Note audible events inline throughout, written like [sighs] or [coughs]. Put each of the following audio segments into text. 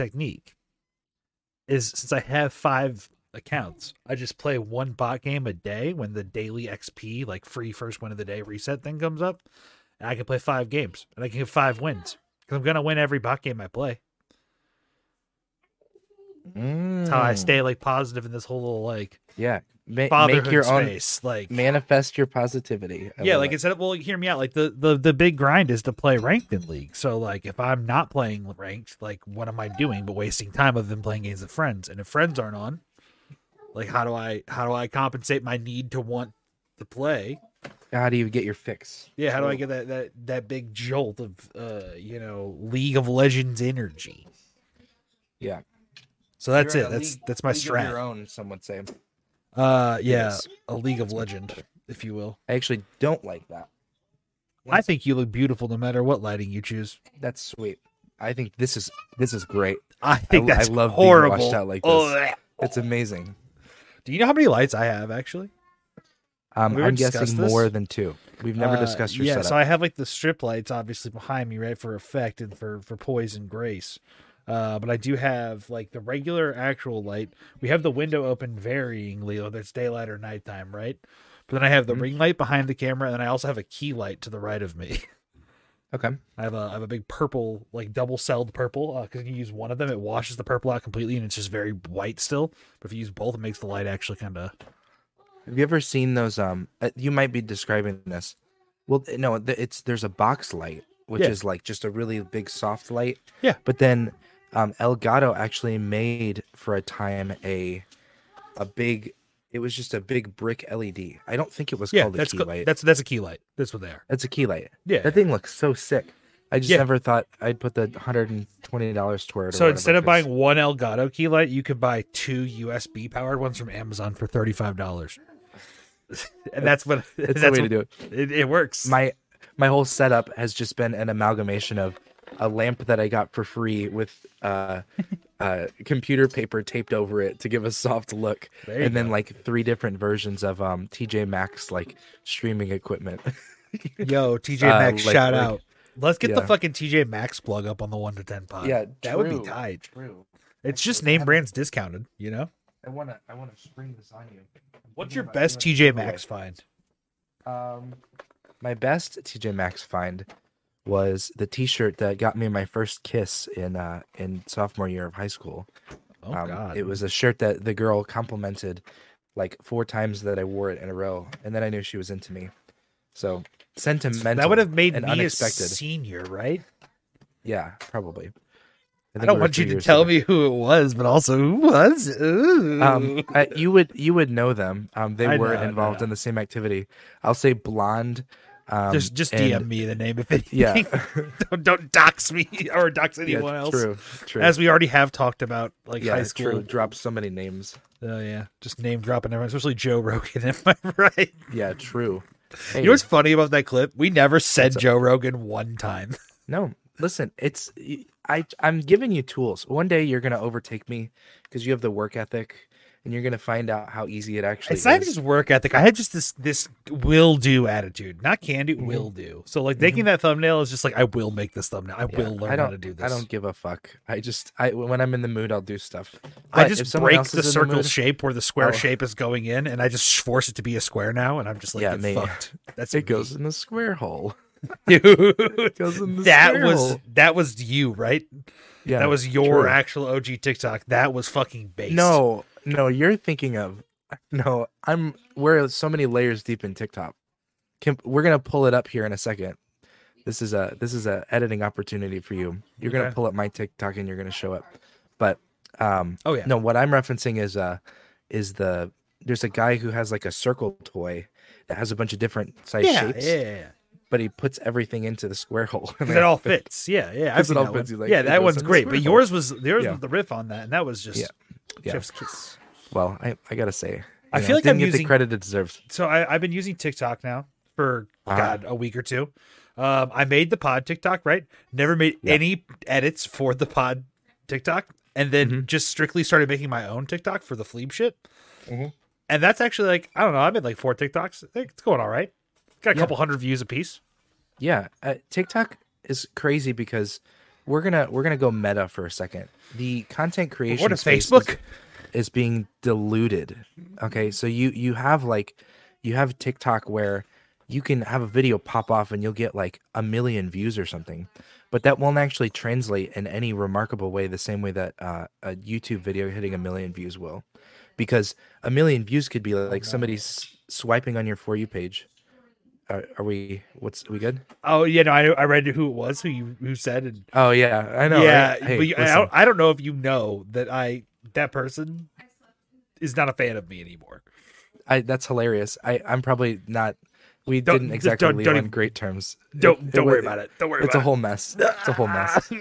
technique is since I have five accounts, I just play one bot game a day when the daily XP, like free first win of the day reset thing comes up. And I can play five games and I can get five wins because I'm gonna win every bot game I play. That's how I Mm. stay like positive in this whole little like Yeah, Ma- fatherhood make your own. Like manifest your positivity. I yeah, like it. instead of well, hear me out. Like the the the big grind is to play ranked in league. So like if I'm not playing ranked, like what am I doing but wasting time other than playing games with friends? And if friends aren't on, like how do I how do I compensate my need to want to play? how do you get your fix? Yeah, how do I get that that that big jolt of uh you know League of Legends energy? Yeah, So that's You're it. That's league- that's my league of Your own, some would say. Uh yeah, Yes. a League of Legend, if you will. I actually don't like that. I think you look beautiful no matter what lighting you choose. That's sweet. I think this is this is great. I think I that's love being horrible. washed out like this. It's amazing. Do you know how many lights I have actually? Um, we I'm guessing this? more than two. We've never Uh, discussed your yeah, setup. so I have like the strip lights obviously behind me, right, for effect and for for poise and grace. Uh, but I do have like the regular actual light. We have the window open varyingly, whether it's daylight or nighttime, right? But then I have the Mhm. ring light behind the camera, and then I also have a key light to the right of me. okay. [laughs] I have a I have a big purple, like double celled purple, because you use one of them, it washes the purple out completely, and it's just very white still. But if you use both, it makes the light actually kind of Have you ever seen those? Um, uh, you might be describing this. Well, no, it's there's a box light, which Yeah. is like just a really big soft light. Yeah. But then, um, Elgato actually made for a time a a big. It was just a big brick LED. I don't think it was yeah. called a That's key co- light. that's that's a key light. That's what they are. That's a key light. Yeah. That thing looks so sick. I just Yeah. never thought I'd put the hundred and twenty dollars toward. it. So instead of buying one Elgato key light, you could buy two USB powered ones from Amazon for thirty five dollars. [laughs] and that's what it's [laughs] that's the way to do it. It, it works. my my whole setup has just been an amalgamation of a lamp that I got for free with uh, uh, computer paper taped over it to give a soft look, There you and then go. like three different versions of um, TJ Maxx like streaming equipment. [laughs] Yo, TJ Uh, Maxx, like- shout like- out. Let's get the fucking TJ Maxx plug up on the one to ten pod. yeah, that would be true, tight. True. It's just name brands discounted. You know. I wanna I wanna spring this on you. What's your best TJ giveaway. Maxx find? Um, my best TJ Maxx find was the T-shirt that got me my first kiss in uh in sophomore year of high school. Oh Um, God, It was a shirt that the girl complimented like four times that I wore it in a row, and then I knew she was into me. So sentimental. that would have made me unexpected. a senior, right? Yeah, probably. I, think don't we want you to tell together. me who it was, but also who was? Um, you would you would know them. Um, they I were know, involved in the same activity. I'll say blonde. Um, just just and- DM me the name if [laughs] anything. Yeah. [laughs] don't, don't dox me [laughs] or dox Yeah, anyone else. True. True. As we already have talked about, like yeah, high school. true. Drop so many names. Oh yeah, just name dropping everyone, especially Joe Rogan. Am I right? Yeah, true. You know what's funny about that clip? We never said? Joe Rogan one time. No, listen, it's I I'm giving you tools. One day you're gonna overtake me because you have the work ethic, and you're gonna find out how easy it actually It's not even is. just work ethic. I had just this this will do attitude, not can do, will do. So like making that thumbnail is just like I will make this thumbnail. I Mm-hmm. Yeah, will learn I don't, how to do this. I don't give a fuck. I just I when I'm in the mood, I'll do stuff. I But if just break the is the circle mood- shape where the square Oh. shape is going in, and I just force it to be a square now, and I'm just like, Yeah, get fucked. That's It goes in the square hole. [laughs] [laughs] dude. goes in the that square was hole. that was you, right? Yeah, that was your true. actual OG TikTok. That was fucking base. No, no, you're thinking of no. I'm we're so many layers deep in TikTok. Kim, we're gonna pull it up here in a second. This is a this is a editing opportunity for you. You're gonna Okay. pull up my TikTok and you're gonna show it. But um, Oh yeah. no, what I'm referencing is uh is the there's a guy who has like a circle toy that has a bunch of different size yeah, shapes, yeah, yeah. but he puts everything into the square hole. and [laughs] it all fit. fits. Yeah, yeah. I've it seen all that fits, one. like, yeah, that one's great. But hole. [laughs] yours was yours Yeah. was the riff on that, and that was just Yeah. Chef's kiss. Well, I, I gotta say, I you feel know, like didn't I'm get using- the credit it deserves. So I, I've been using TikTok now for Uh-huh. God a week or two. Um, I made the pod TikTok right. Never made Yeah. any edits for the pod TikTok, and then Mhm. just strictly started making my own TikTok for the Fleeb shit. Mhm. And that's actually like I don't know. I made like four TikToks. It's going all right. Got a Yeah. couple hundred views a piece. Yeah, uh, TikTok is crazy because we're gonna we're gonna go meta for a second. The content creation What a space is- Facebook? is being diluted. Okay, so you you have like you have TikTok where you can have a video pop off and you'll get like a million views or something, but that won't actually translate in any remarkable way the same way that uh, a YouTube video hitting a million views will, because a million views could be like somebody s- swiping on your for you page. Are, are we? What's we good? Oh yeah, no, I I read who it was who you who said and Oh yeah, I know. yeah, right? Hey, but you, I, don't, I don't know if you know that I that person is not a fan of me anymore. I that's hilarious. I I'm probably not. We Don't- didn't exactly don't- leave don't on even- great terms. Don't It- don't it worry wa- about it. Don't worry about it. It's a whole mess. It's a whole mess.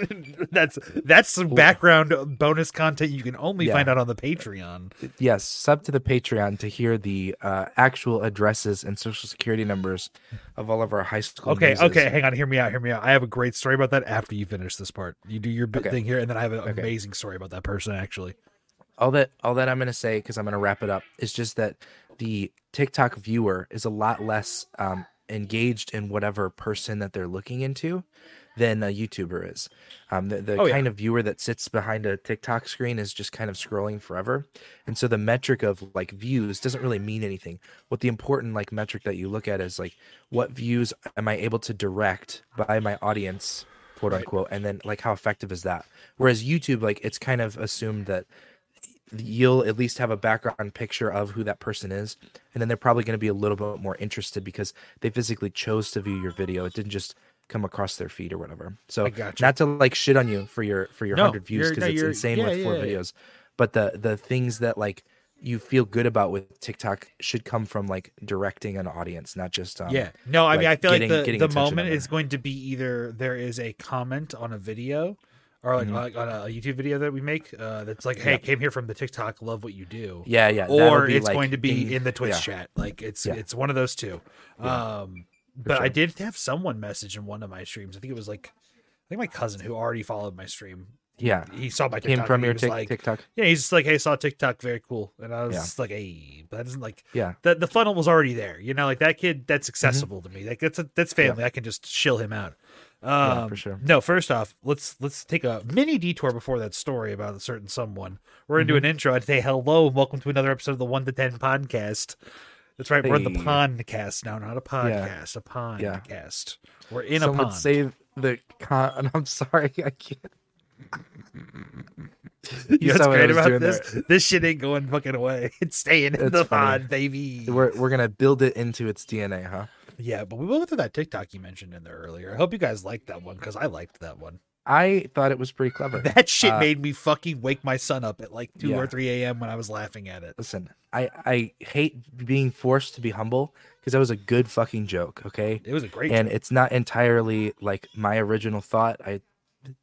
that's that's some background bonus content you can only Yeah. find out on the Patreon. Yes, sub to the Patreon to hear the uh, actual addresses and social security numbers of all of our high school. Okay, muses. okay, hang on, hear me out, hear me out. I have a great story about that after you finish this part. You do your bit Okay. thing here, and then I have an Okay. amazing story about that person actually. All that all that I'm gonna say because I'm gonna wrap it up is just that the TikTok viewer is a lot less um, engaged in whatever person that they're looking into than a YouTuber is. Um, the the Oh, yeah. kind of viewer that sits behind a TikTok screen is just kind of scrolling forever, and so the metric of like views doesn't really mean anything. What the important like metric that you look at is like what views am I able to direct by my audience, quote unquote, and then like how effective is that? Whereas YouTube, like it's kind of assumed that you'll at least have a background picture of who that person is. And then they're probably going to be a little bit more interested because they physically chose to view your video. It didn't just come across their feed or whatever. So not to like shit on you for your for your No, 100 views because no, it's insane yeah, with four yeah, yeah. videos. But the the things that like you feel good about with tiktok should come from like directing an audience not just um, yeah, no, I mean, I feel getting- like the, the moment is going to be either there is a comment on a video or like, Mhm. like on a YouTube video that we make uh, that's like, hey, Yeah. came here from the TikTok, love what you do. yeah yeah or it's like, going to be in- in the Twitch yeah. chat. Like it's Yeah. it's one of those two. Um, but I did have someone message in one of my streams. I think it was like, I think my cousin who already followed my stream. yeah He saw my came TikTok from your like, tiktok yeah, he's just like, hey, saw TikTok, very cool. And I was like, hey, but that doesn't like yeah the the funnel was already there. You know, like that kid, that's accessible to me. Like that's a, that's Mm-hmm. Family. I can just shill him out. Yeah, Um, for sure. No, first off, let's let's take a mini detour before that story about a certain someone. We're gonna do Mm-hmm. an intro and say hello and welcome to another episode of the One to Ten podcast. That's right, we're in the Hey. podcast now, not a podcast, a podcast. We're in Some a would pond. say the con and [laughs] i'm sorry i can't [laughs] you know what's great was about this? This shit ain't going fucking away. [laughs] It's staying in It's the funny. pod, baby. We're we're gonna build it into its DNA, huh? Yeah, but we went through that TikTok you mentioned in there earlier. I hope you guys liked that one because I liked that one. I thought it was pretty clever. [laughs] That shit Uh, made me fucking wake my son up at like two Yeah. or three a.m. when I was laughing at it. Listen, I I hate being forced to be humble because that was a good fucking joke, okay? It was a great. And joke. it's not entirely like my original thought. I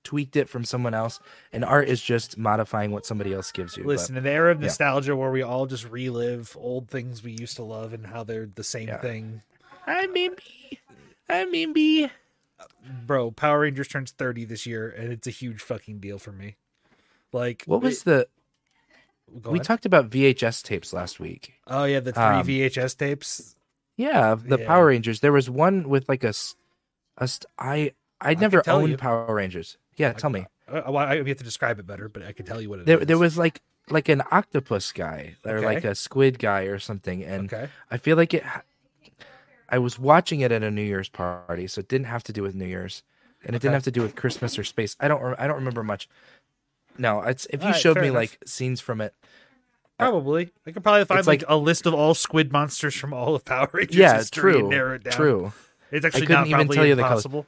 tweaked it from someone else, and art is just modifying what somebody else gives you. but- Listen, in the era of yeah. nostalgia where we all just relive old things we used to love and how they're the same Yeah. thing, I mean, be, I mean, be. bro. Power Rangers turns thirty this year, and it's a huge fucking deal for me. Like, What was the? it- go We ahead. talked about VHS tapes last week. Oh yeah, the three um, VHS tapes. Yeah, the Yeah. Power Rangers. There was one with like a, s- a st- I I never tell owned you. Power Rangers. Yeah, tell me. Uh, well, I have to describe it better, but I can tell you what it There there was like like an octopus guy or Okay. like a squid guy or something, and okay. I feel like it. I was watching it at a New Year's party, so it didn't have to do with New Year's, and it Okay. didn't have to do with Christmas or space. I don't I don't remember much. No, it's if you Alright, showed me enough. like scenes from it. Probably. I could probably find like, like- a list of all squid monsters from all of Power Rangers Yeah, history true, and narrow it down. true. It's actually I couldn't not even tell you the color.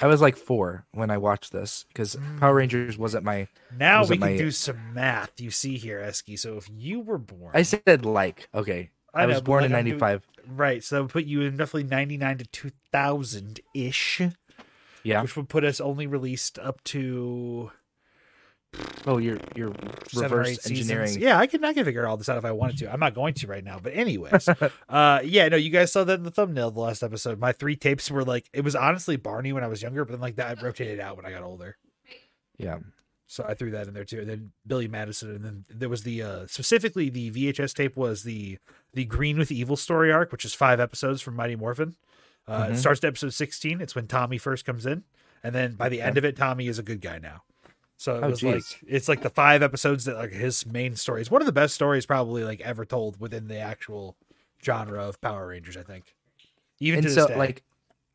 I was like four when I watched this because Mm. Power Rangers wasn't my. Now Was we can my- do some math. You see here, Eski. So if you were born, I said like okay. I, know, was but, born like, in '95. right? So that would put you in roughly ninety nine to two thousand ish, Yeah. which would put us only released up to Oh, you're you're reverse eight seasons. engineering. Yeah, I can I can figure all this out if I wanted to. I'm not going to right now, but anyways, [laughs] uh, yeah, no, you guys saw that in the thumbnail of the last episode. My three tapes were like it was honestly Barney when I was younger, but then like that I rotated out when I got older. Yeah. So I threw that in there too. And then Billy Madison, and then there was the uh specifically the VHS tape was the the Green with Evil story arc, which is five episodes from Mighty Morphin. Uh, It Mhm. starts at episode sixteen. It's when Tommy first comes in, and then by the end of it, Tommy is a good guy now. So it Oh, was like it's like the five episodes that like his main story is one of the best stories probably like ever told within the actual genre of Power Rangers. I think. Even and to so this day. like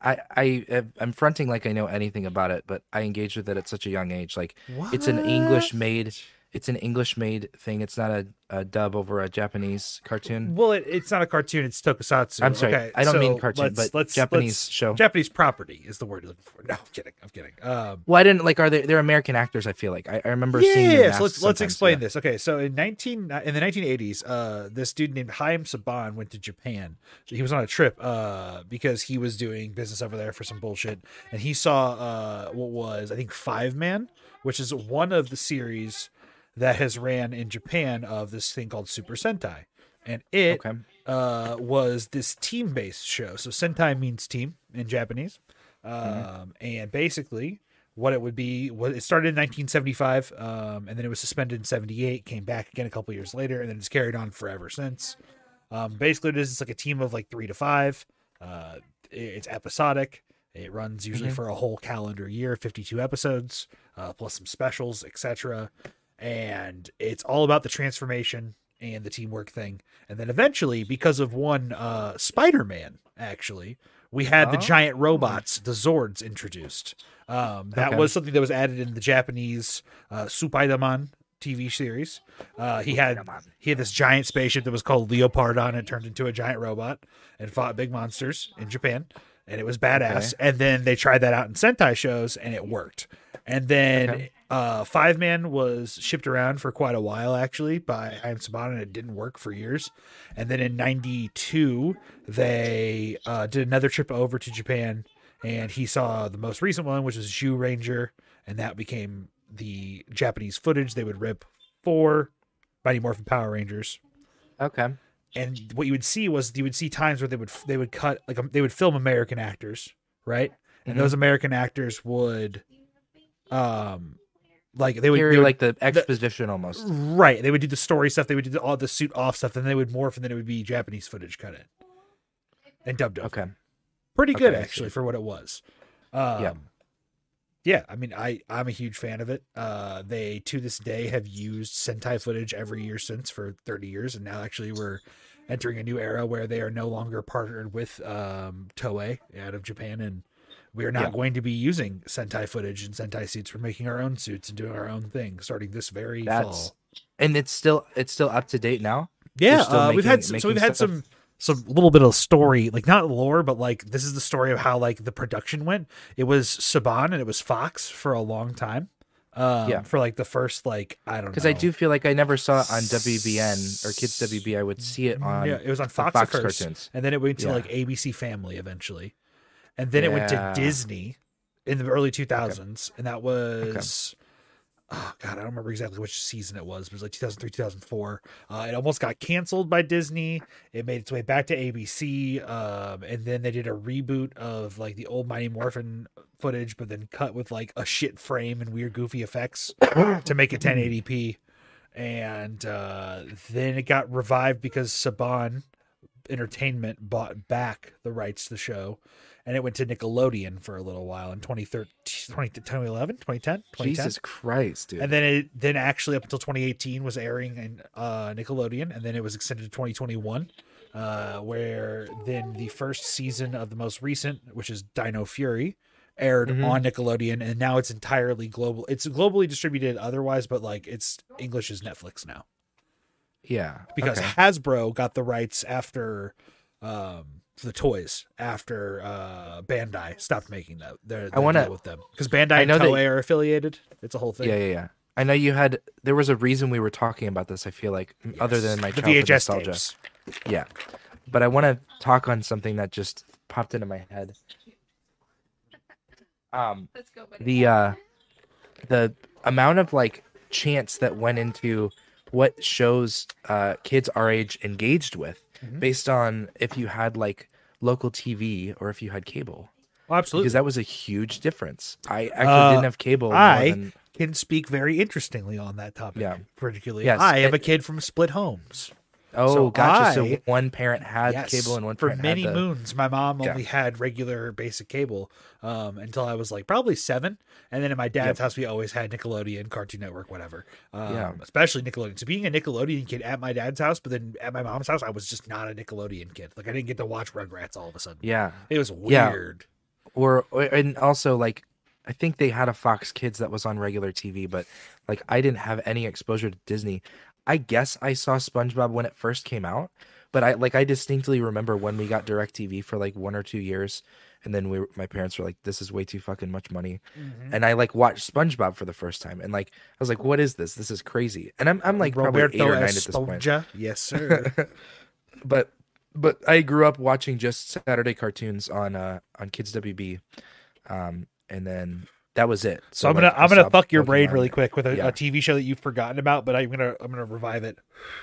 I, I uh, I'm fronting like I know anything about it, but I engaged with it at such a young age. Like it's an English made it's an English made thing. It's not a, a dub over a Japanese cartoon. Well, it, it's not a cartoon; it's tokusatsu. I'm sorry, Okay, I don't mean cartoon, let's- but let's- Japanese let's- show. Japanese property is the word you're looking for. No, I'm kidding. I'm kidding. Um, Well, I didn't like. Are they? They're American actors. I feel like I, I remember yeah, seeing. yeah, their yeah. masks So let's let's explain yeah. this. Okay, so in nineteen in the nineteen eighties, uh, this dude named Haim Saban went to Japan. He was on a trip uh because he was doing business over there for some bullshit, and he saw uh what was I think Five Man, which is one of the series that has ran in Japan of this thing called Super Sentai, and it Okay. uh, was this team based show. So Sentai means team in Japanese. Um, Mm-hmm. And basically, what it would be was it started in 1975, um, and then it was suspended in 78, came back again a couple years later, and then it's carried on forever since. Um, basically, it is it's like a team of like three to five. Uh, it- it's episodic. It runs usually Mhm. for a whole calendar year, 52 episodes, uh, plus some specials, etc. And it's all about the transformation and the teamwork thing. And then eventually, because of one uh, Spider Man, actually, we had the Oh. giant robots, the Zords, introduced. Um, that Okay. was something that was added in the Japanese uh, Supaidaman TV series. Uh, he had he had this giant spaceship that was called Leopardon. It turned into a giant robot and fought big monsters in Japan, and it was badass. And then they tried that out in Sentai shows, and it worked. And then Okay. Uh, Five Man was shipped around for quite a while, actually, by Haim Saban, and it didn't work for years. And then in '92, they uh, did another trip over to Japan, and he saw the most recent one, which was Zyuranger, and that became the Japanese footage they would rip for Mighty Morphin Power Rangers. Okay. And what you would see was you would see times where they would they would cut like um, they would film American actors, right? And Mhm. those American actors would, um, like they would, they would like the exposition almost. Right. They would do the story stuff. They would do the, all the suit off stuff. Then they would morph, and then it would be Japanese footage cut in and dubbed over. Okay. Pretty good Okay, I actually for what it was. Um, Yeah. Yeah. I mean, I I'm a huge fan of it. Uh, they to this day have used Sentai footage every year since for 30 years, and now actually we're entering a new era where they are no longer partnered with um, Toei out of Japan, and we are not Yeah. going to be using Sentai footage and Sentai suits. We're making our own suits and doing our own thing starting this very That's fall. and it's still it's still up to date now. Yeah, uh, we've had some, so we've had stuff? some some little bit of story, like not lore, but like this is the story of how like the production went. It was Saban and it was Fox for a long time. Um, Yeah. for like the first like I don't know Because I do feel like I never saw it on WBN or Kids WB. I would see it on yeah, it was on Fox, Fox first, cartoons. and then it went to Yeah. like ABC Family eventually, and then it went to Disney in the early 2000s, and that was. Oh god, I don't remember exactly which season it was. It was like 2003, 2004. Uh, it almost got canceled by Disney. It made its way back to ABC, um, and then they did a reboot of like the old Mighty Morphin footage, but then cut with like a shit frame and weird goofy effects [coughs] to make it 1080p. And uh, then it got revived because Saban Entertainment bought back the rights to the show, and it went to Nickelodeon for a little while in 2013, 2011, 2010, 2010. Jesus Christ, dude. And then it then actually up until 2018 was airing in uh, Nickelodeon, and then it was extended to 2021, uh, where then the first season of the most recent, which is Dino Fury, aired Mhm. on Nickelodeon, and now it's entirely global. It's globally distributed otherwise, but like it's English is Netflix now yeah, because okay. Hasbro got the rights after um the toys after uh Bandai stopped making that. Their, I wanna- with them because Bandai I and know that- Toei are affiliated. It's a whole thing. yeah, yeah, yeah. I know you had. There was a reason we were talking about this. I feel like, other than my the childhood VHS nostalgia. tapes. Yeah, but I want to talk on something that just popped into my head. Um, Let's go. buddy. the uh, the amount of like chance that went into what shows uh kids our age engaged with, Mhm. based on if you had like local TV or if you had cable, Oh, absolutely. because that was a huge difference. I actually Uh, didn't have cable. I- than- can speak very interestingly on that topic. Yeah. particularly. Yes, I am it- a kid from split homes. Oh, So gotcha. So one parent had Yes. cable and one for many the... moons my mom only had regular basic cable um, until i was like probably seven and then in my dad's house we always had nickelodeon cartoon network whatever um, Yeah. especially nickelodeon so being a nickelodeon kid at my dad's house but then at my mom's house i was just not a nickelodeon kid like i didn't get to watch rugrats all of a sudden Yeah. it was weird or or- and also like I think they had a Fox Kids that was on regular TV, but like I didn't have any exposure to Disney. I guess I saw SpongeBob when it first came out, but I like I distinctly remember when we got DirecTV for like one or two years, and then we my parents were like, "This is way too fucking much money," and I like watched SpongeBob for the first time, and like I was like, "What is this? This is crazy!" And I'm I'm like probably eight or nine at this point. Yes sir [laughs] but but I grew up watching just Saturday cartoons on uh on Kids WB, um, and then that was it. So, I'm gonna I I'm gonna fuck your brain really quick with a, Yeah. a TV show that you've forgotten about, but I'm gonna I'm gonna revive it.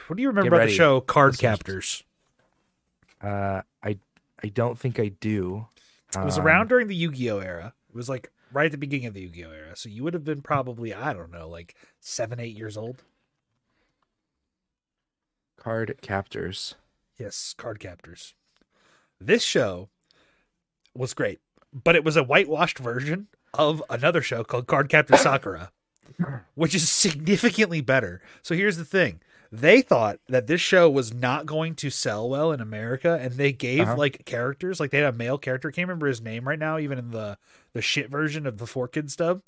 What do you remember Get about ready. the show Card. Captors? Uh, I I don't think I do. It was Um, around during the Yu-Gi-Oh era. It was like right at the beginning of the Yu-Gi-Oh era. So you would have been probably I don't know like seven eight years old. Card Captors. Yes, Card Captors. This show was great, but it was a whitewashed version of another show called Card Captor Sakura, which is significantly better. So here's the thing. They thought that this show was not going to sell well in America, and they gave Uh-huh. like characters, like they had a male character. I can't remember his name right now, even in the the shit version of the four kids dub.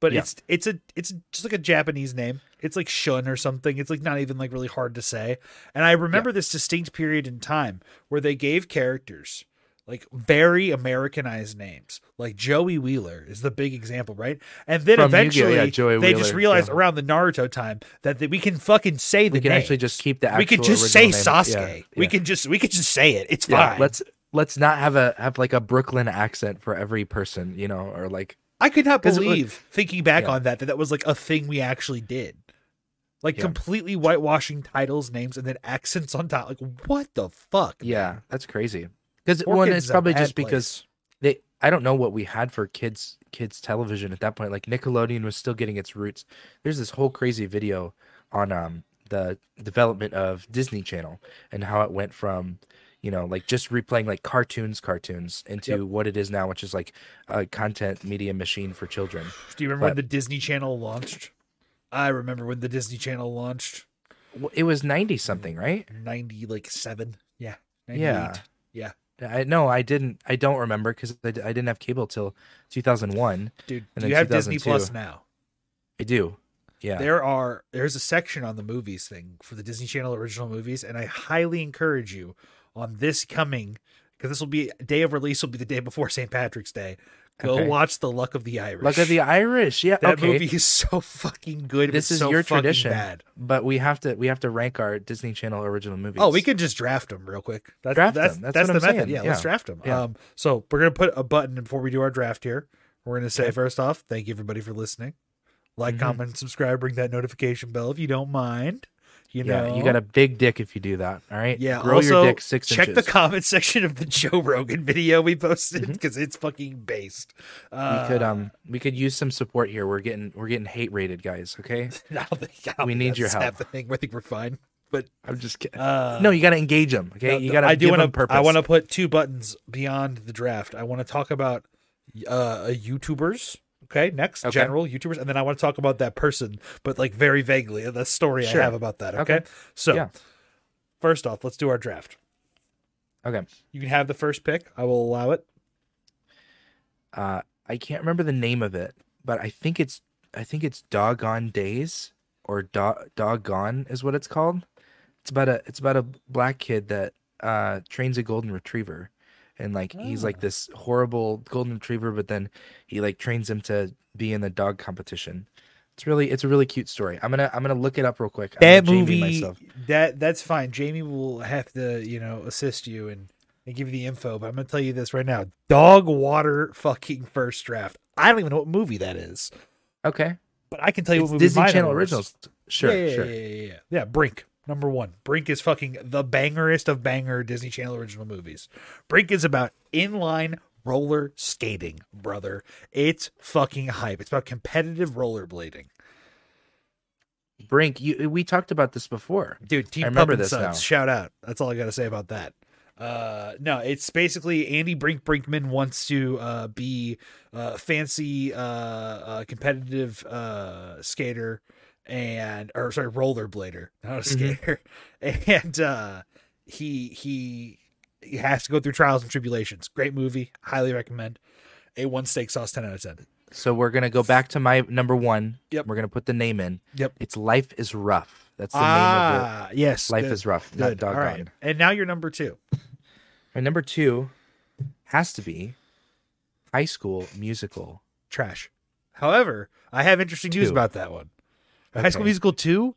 But Yeah. it's it's a it's just like a Japanese name. It's like Shun or something. It's like not even like really hard to say. And I remember this distinct period in time where they gave characters like very Americanized names. Like Joey Wheeler is the big example, right? And then From eventually yeah, they just realized yeah. around the Naruto time that, that we can fucking say the We can actually just keep the. Actual we could just say name. Sasuke. Yeah, We can just we could just say it. It's fine. let's let's not have a have like a Brooklyn accent for every person, you know, or like I could not was- uh, believe, thinking back on that, that that was like a thing we actually did. Like Yeah. completely whitewashing titles, names, and then accents on top. Like what the fuck? yeah, that's crazy. Because one, it's probably just because place. they I don't know what we had for kids kids television at that point. Like Nickelodeon was still getting its roots. There's this whole crazy video on um the development of Disney Channel and how it went from you know like just replaying like cartoons cartoons into Yep. what it is now which is like a content media machine for children Do you remember when the Disney Channel launched? I remember when the Disney Channel launched. It was 90 something right Ninety like seven. Yeah. 98. Yeah. Yeah. I no i didn't i don't remember because I didn't have cable till 2001 Dude, And you have Disney Plus now? i do yeah There are there's a section on the movies thing for the Disney Channel original movies, and I highly encourage you on this coming because this will be day of release will be the day before St. Patrick's Day. Go Okay. watch the Luck of the Irish. luck of the irish yeah that okay movie is so fucking good. this is so your tradition Bad. but we have to we have to rank our disney channel original movies Oh, we could just draft them real quick. That, Draft that's them. That's that's, the I'm method. saying. Yeah, let's draft them. Yeah. Um, so we're gonna put a button before we do our draft here. We're gonna say Okay. first off, thank you everybody for listening. Like, Mhm. comment, subscribe, ring that notification bell if you don't mind. You yeah you got a big dick if you do that all right Yeah. grow also, your dick six check inches the comment [laughs] section of the Joe Rogan video we posted because it's fucking based. we Uh, could um we could use some support here we're getting we're getting hate rated guys okay [laughs] I don't think, I don't we need your help. Thing. I think we're fine. But i'm just kidding uh, no you gotta engage them okay No, you gotta I do want to. I want to put two buttons beyond the draft. I want to talk about uh YouTubers. Okay, next Okay. general YouTubers, and then I want to talk about that person, but like very vaguely the story Sure. I have about that. Okay, Okay. so Yeah. first off, let's do our draft. okay You can have the first pick. I will allow it. uh i can't remember the name of it but i think it's i think it's doggone days or do- doggone is what it's called it's about a it's about a black kid that uh trains a golden retriever and like he's like Ah. this horrible golden retriever but then he like trains him to be in the dog competition it's really it's a really cute story i'm gonna i'm gonna look it up real quick I'm That Jamie movie, myself. that that's fine. Jamie will have to, you know, assist you and, and give you the info. But I'm gonna tell you this right now: Dog Water, fucking first draft. I don't even know what movie that is, okay but I can tell you it's what movie disney channel was. originals sure yeah, yeah, sure Yeah, yeah, yeah, yeah. Brink, number one. Brink is fucking the bangerest of banger Disney Channel original movies. Brink is about inline roller skating, brother. It's fucking hype. It's about competitive rollerblading. Brink, you we talked about this before. Dude, Team I remember this Sons, now. shout out. That's all I got to say about that. Uh, no, it's basically Andy Brink Brinkman wants to uh, be a fancy uh, uh, competitive uh, skater and or sorry rollerblader, not a skater, [laughs] and uh, he he he has to go through trials and tribulations. Great movie, highly recommend. A one steak sauce, ten out of ten. So we're gonna go back to my number one. Yep. We're gonna put the name in. Yep. It's Life is Ruff. That's the name of Ah, yes. Life good, is Ruff, not good. All doggone. right, and now you're number two. [laughs] My number two has to be High School Musical. trash. However, I have interesting news about that one. High School Musical 2?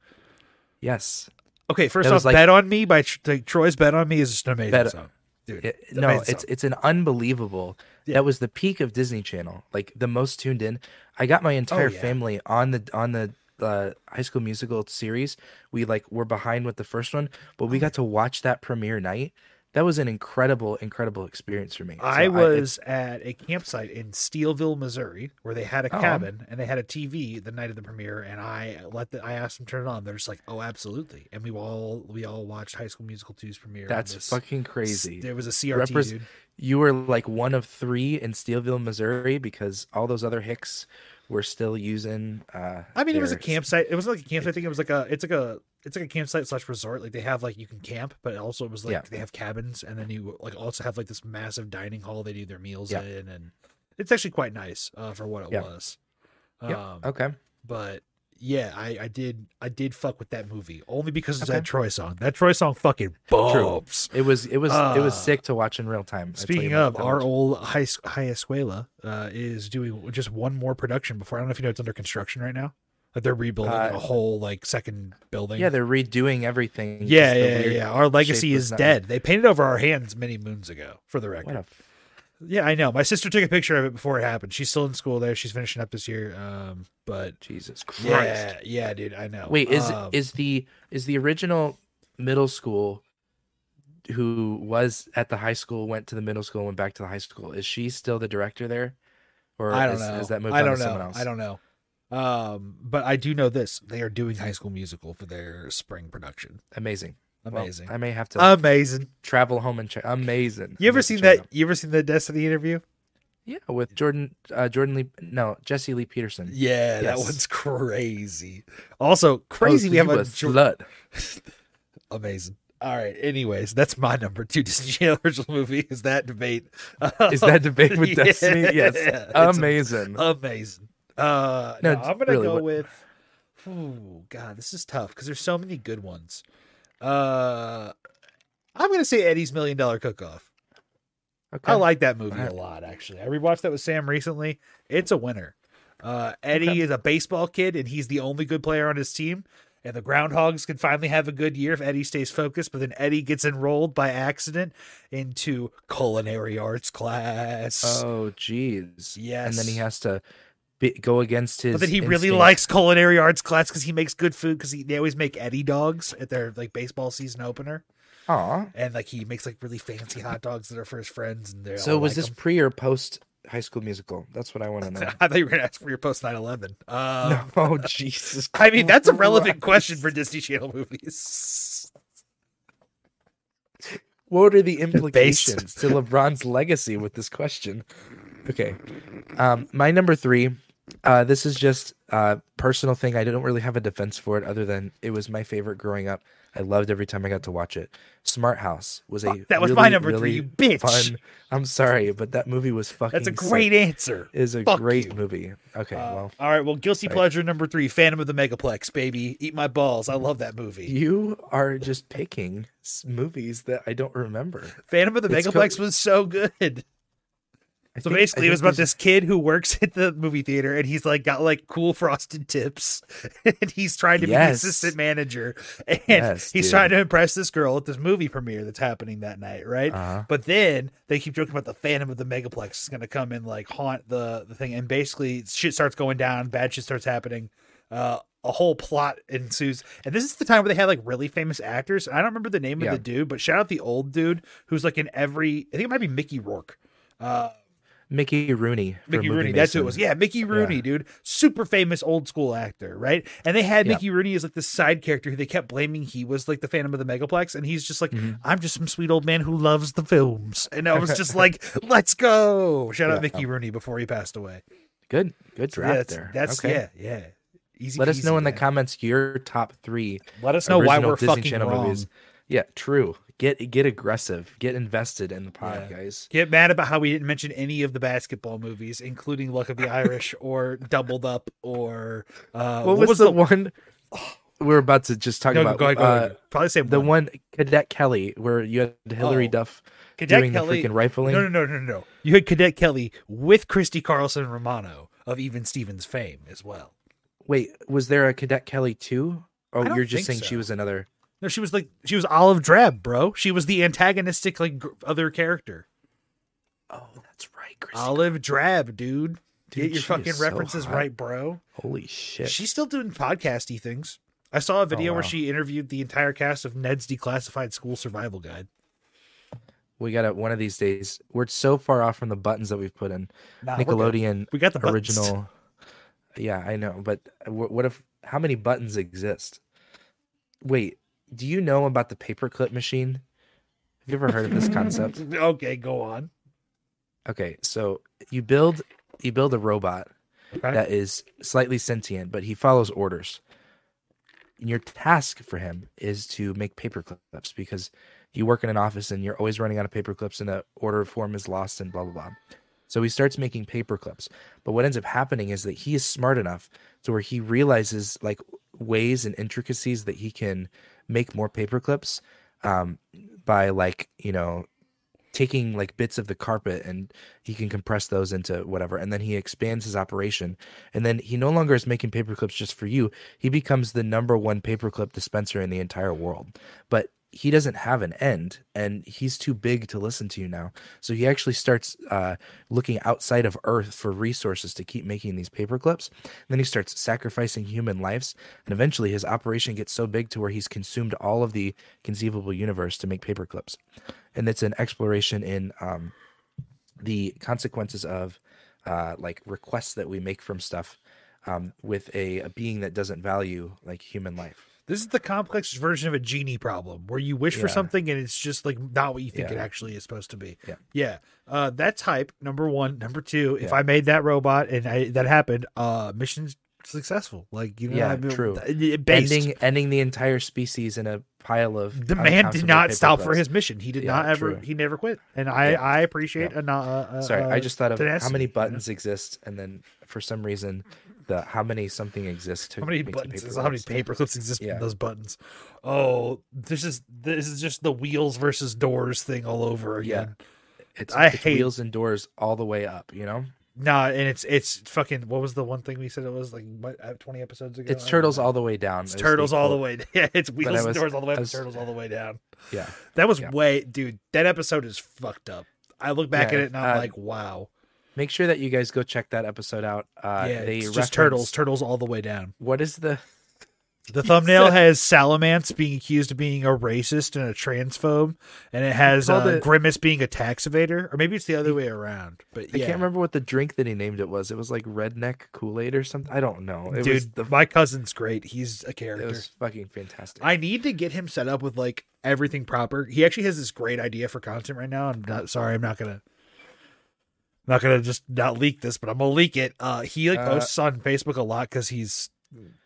Yes. Okay, first That off, like- Bet on Me by like, Troy's Bet on Me is just an amazing Bet- song. Dude, It- it's no, amazing it's song. it's an unbelievable. Yeah. That was the peak of Disney Channel. Like the most tuned in. I got my entire Oh, yeah. family on the on the uh, High School Musical series. We like were behind with the first one, but Oh, we got to watch that premiere night. That was an incredible, incredible experience for me. So I was at a campsite in Steelville, Missouri, where they had a Oh. cabin and they had a TV the night of the premiere, and I let the I asked them to turn it on. They're just like, "Oh, absolutely!" And we all we all watched High School Musical 2's premiere. that's this- fucking crazy. There was a CRT, Repres- dude. you were like one of three in Steelville, Missouri, because all those other hicks were still using. Uh, I mean, it was a campsite. It wasn't like a campsite. I think it was like a. It's like a. It's like a campsite slash resort. Like they have like you can camp, but also it was like Yeah. they have cabins, and then you like also have like this massive dining hall they do their meals Yeah. in, and it's actually quite nice uh, for what it Yeah. was. Yeah. Um, Okay. but yeah, I, I did I did fuck with that movie only because it's Okay. that Troy song. That Troy song fucking bumps. It was it was it was Uh, sick to watch in real time. Speaking of, our much. old high high escuela uh, is doing just one more production before. I don't know if you know it's under construction right now. Like they're rebuilding Uh, a whole like second building. yeah, they're redoing everything. yeah, yeah, yeah, yeah. Our legacy is not- dead. They painted over our hands many moons ago. For the record, What a f- yeah, I know. My sister took a picture of it before it happened. She's still in school there. She's finishing up this year. Um, but Jesus Christ! yeah, yeah, dude, I know. Wait, is Um, is the is the original middle school who was at the high school went to the middle school went back to the high school? Is she still the director there, or I don't is, know. is that moved I on don't to know. someone else? I don't know. Um, but I do know this: they are doing High School Musical for their spring production. Amazing, Well, Amazing, I may have to amazing. travel home and check. Amazing. You ever Amazing. seen that? out. You ever seen the Destiny interview? Yeah, with Jordan uh, Jordan Lee. No, Jesse Lee Peterson. Yeah, that one's crazy. Also, crazy. Oh, we have a, a slut. [laughs] amazing. All right. Anyways, that's my number two [laughs] Disney Channel original movie. Is that debate? Is that [laughs] debate with Yeah, Destiny? Yes, it's amazing. amazing. Uh, No, no, I'm gonna really go what- with. Oh God, this is tough because there's so many good ones. Uh, I'm gonna say Eddie's Million Dollar Cook Off. okay. I like that movie a lot, actually. I rewatched that with Sam recently. It's a winner. Uh, Eddie Okay. is a baseball kid, and he's the only good player on his team. And the Groundhogs can finally have a good year if Eddie stays focused. But then Eddie gets enrolled by accident into culinary arts class. Oh, jeez. Yes. And then he has to go against his. but then he really instinct. likes culinary arts class because he makes good food. Because they always make Eddie dogs at their like baseball season opener, Aw. and like he makes like really fancy hot dogs that are for his friends. And So was like this 'em. pre or post High School Musical? That's what I want to [laughs] know. I thought you were gonna ask for your post 9-11. Um, no, [laughs] oh Jesus! [laughs] I mean, that's a relevant question for Disney Channel movies. What are the implications to LeBron's legacy with this question? Okay, um, my number three. Uh, this is just a personal thing. I don't really have a defense for it, other than it was my favorite growing up. I loved every time I got to watch it. Smart House was a that was my really, number three, really you bitch. Fun. [laughs] I'm sorry, but that movie was fucking. That's a sick. great answer. Is a Fuck great you. movie. Okay, Uh, well, all right. Well, guilty Right. pleasure number three, Phantom of the Megaplex, baby. Eat my balls. I love that movie. you are just picking movies that I don't remember. Phantom of the It's Megaplex co- was so good. [laughs] I So think- basically, it was about this kid who works [laughs] at the movie theater, and he's like got like cool frosted tips, [laughs] and he's trying to be Yes. the assistant manager, [laughs] and Yes, he's dude. trying to impress this girl at this movie premiere that's happening that night, right? Uh-huh. But then they keep joking about the Phantom of the Megaplex is going to come and like haunt the the thing, and basically shit starts going down, bad shit starts happening. Uh, a whole plot ensues, and this is the time where they had like really famous actors. I don't remember the name Yeah. of the dude, but shout out the old dude who's like in every. I think it might be Mickey Rourke. Uh, Mickey Rooney. Mickey Rooney. That's who it was. Yeah, Mickey Rooney, dude. Super famous old school actor, right? And they had Yeah. Mickey Rooney as like this side character who they kept blaming he was like the Phantom of the Megaplex, and he's just like, Mhm. I'm just some sweet old man who loves the films. And I was just [laughs] like, let's go. Shout out Mickey Rooney before he passed away. Good, good draft yeah, that's, there. That's okay. yeah, yeah. Easy. Let us know in the comments your top three Let us know why we're Disney fucking Channel wrong. movies. Yeah, true. Get get aggressive. Get invested in the pod, Yeah. guys. Get mad about how we didn't mention any of the basketball movies, including Luck of the [laughs] Irish or Doubled Up or uh, what, was, the, one [sighs] we're about to just talk No, about? go ahead, go uh. Probably the same The one. one Cadet Kelly, where you had Hilary Oh. Duff Cadet doing Kelly. the freaking rifling. No, no, no, no, no. You had Cadet Kelly with Christy Carlson Romano of Even Stevens fame as well. Wait, was there a Cadet Kelly too? Oh, you're just saying she was another. No, she was like she was Olive Drab, bro. She was the antagonistic like gr- other character. Oh, that's right, Christy. Olive Drab, dude. Dude, Get your fucking so references hot. right, bro. Holy shit! She's still doing podcasty things. I saw a oh, video Oh, where she interviewed the entire cast of Ned's Declassified School Survival Guide. we got it one of these days. We're so far off from the buttons that we've put in. Nah. Nickelodeon We got the buttons. original. Yeah, I know, but what if? How many buttons exist? Wait, do you know about the paperclip machine? Have you ever heard of this concept? [laughs] okay, go on. Okay, so you build you build a robot Okay. that is slightly sentient, but he follows orders. And your task for him is to make paperclips because you work in an office and you're always running out of paperclips and the order form is lost and blah blah blah. So he starts making paperclips. But what ends up happening is that he is smart enough to where he realizes like ways and intricacies that he can make more paper clips um, by like, you know, taking like bits of the carpet and he can compress those into whatever and then he expands his operation. And then he no longer is making paper clips just for you. He becomes the number one paperclip dispenser in the entire world. But he doesn't have an end and he's too big to listen to you now. So he actually starts uh, looking outside of earth for resources to keep making these paper clips. Then he starts sacrificing human lives and eventually his operation gets so big to where he's consumed all of the conceivable universe to make paper clips. And it's an exploration in um, the consequences of uh, like requests that we make from stuff um, with a, a being that doesn't value like human life. This is the complex version of a genie problem where you wish for something and it's just like not what you think it actually is supposed to be. Yeah. Yeah. Uh, that's hype. Number one. Number two, if Yeah. I made that robot and I, that happened, uh, mission's successful. Like, you know, Yeah, I mean, true. it- it- based. Ending ending the entire species in a pile of the man did not stop for his mission. He did Yeah, not ever. true. He never quit, and I Yeah. I appreciate Yeah. a, uh, uh, Sorry, I just thought of how tenacity, many you know? buttons exist, and then for some reason, the how many something exists to How many buttons? paper how many paper clips exist Yeah. in those buttons? Oh, this is this is just the wheels versus doors thing all over again. It's, I it's hate- wheels and doors all the way up. You know, Nah, and it's it's fucking. What was the one thing we said it was like what uh, twenty episodes ago? it's turtles all the way down. It's turtles all the way. [laughs] Yeah, it's wheels I and doors all the way up. was- turtles all the way down. Yeah, That was Yeah. way, dude. That episode is fucked up. I look back Yeah, at it and I'm uh, like, wow. Make sure that you guys go check that episode out. Uh, yeah, they it's just turtles, turtles all the way down. What is the? The thumbnail [laughs] has Salamance being accused of being a racist and a transphobe, and it has called uh, it- Grimace being a tax evader, or maybe it's the other way around. But I can't remember what the drink that he named it was. It was like redneck Kool Aid or something. I don't know. It was dude. the. my cousin's great. He's a character. It character. was fucking fantastic. I need to get him set up with like everything proper. He actually has this great idea for content right now. I'm not sorry, I'm not gonna I'm not gonna just not leak this, but I'm gonna leak it. Uh he like Uh, posts on Facebook a lot because he's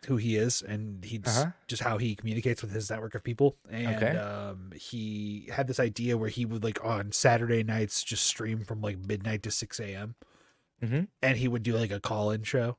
who he is and he's Uh-huh. just how he communicates with his network of people. And Okay. um he had this idea where he would like on Saturday nights just stream from like midnight to six AM Mhm. and he would do like a call in show.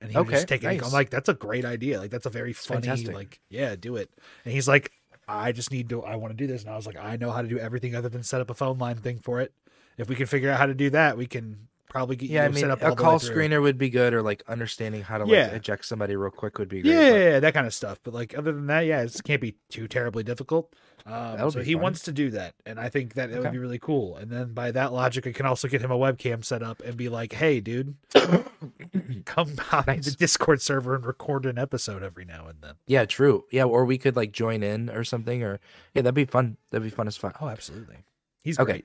And he would Okay, just take it. I'm like, that's a great idea. Like that's a very funny, fantastic. like, yeah, do it. And he's like, I just need to I want to do this. And I was like, I know how to do everything other than set up a phone line thing for it. If we can figure out how to do that, we can probably get yeah, I you mean, set up a all the way call screener would be good, or like understanding how to like Yeah. eject somebody real quick would be great. Yeah, but- yeah, yeah, that kind of stuff. But like other than that, yeah, it can't be too terribly difficult. Um, would so he fun. wants to do that, and I think that it would be really cool. And then by that logic, I can also get him a webcam set up and be like, "Hey, dude, [coughs] come in Nice. the Discord server and record an episode every now and then." Yeah, true. Yeah, or we could like join in or something, or yeah, that'd be fun. That'd be fun as fuck. Oh, absolutely. He's Okay. great.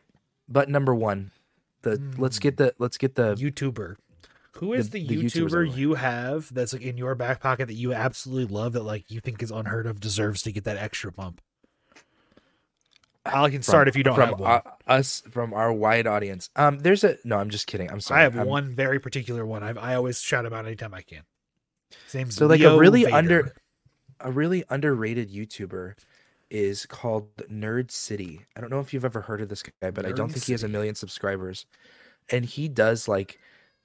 But number one, the let's get the let's get the YouTuber. Who is the, The- the YouTuber you have that's like in your back pocket that you absolutely love that like you think is unheard of deserves to get that extra bump? I can start if you don't from have one. uh, us from our wide audience. Um, there's a no. I'm just kidding. I'm sorry. I have I'm- one very particular one. I've, I always shout about anytime I can. His name's So, like, a really Vader. under- A really underrated YouTuber is called Nerd City. I don't know if you've ever heard of this guy, but I don't Nerd think he has a million subscribers. And he does like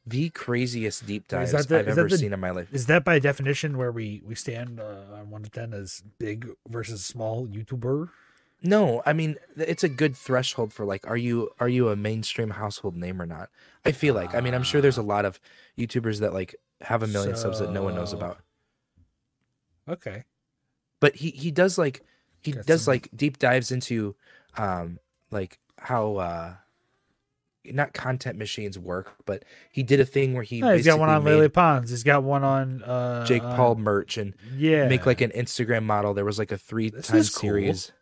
the craziest deep dives the- I've ever the- seen in my life. Is that by definition where we we stand uh, on one to ten as big versus small YouTuber? No, I mean it's a good threshold for like, are you are you a mainstream household name or not? I feel like. I mean, I'm sure there's a lot of YouTubers that like have a million subs that no one knows about. Okay. But he he does like he does like deep dives into um like how uh not content machines work, but he did a thing where he Oh, he's got one on Lily Pons. He's got one on uh, Jake on- Paul merch and Yeah. make like an Instagram model. There was like a three This time is cool. series.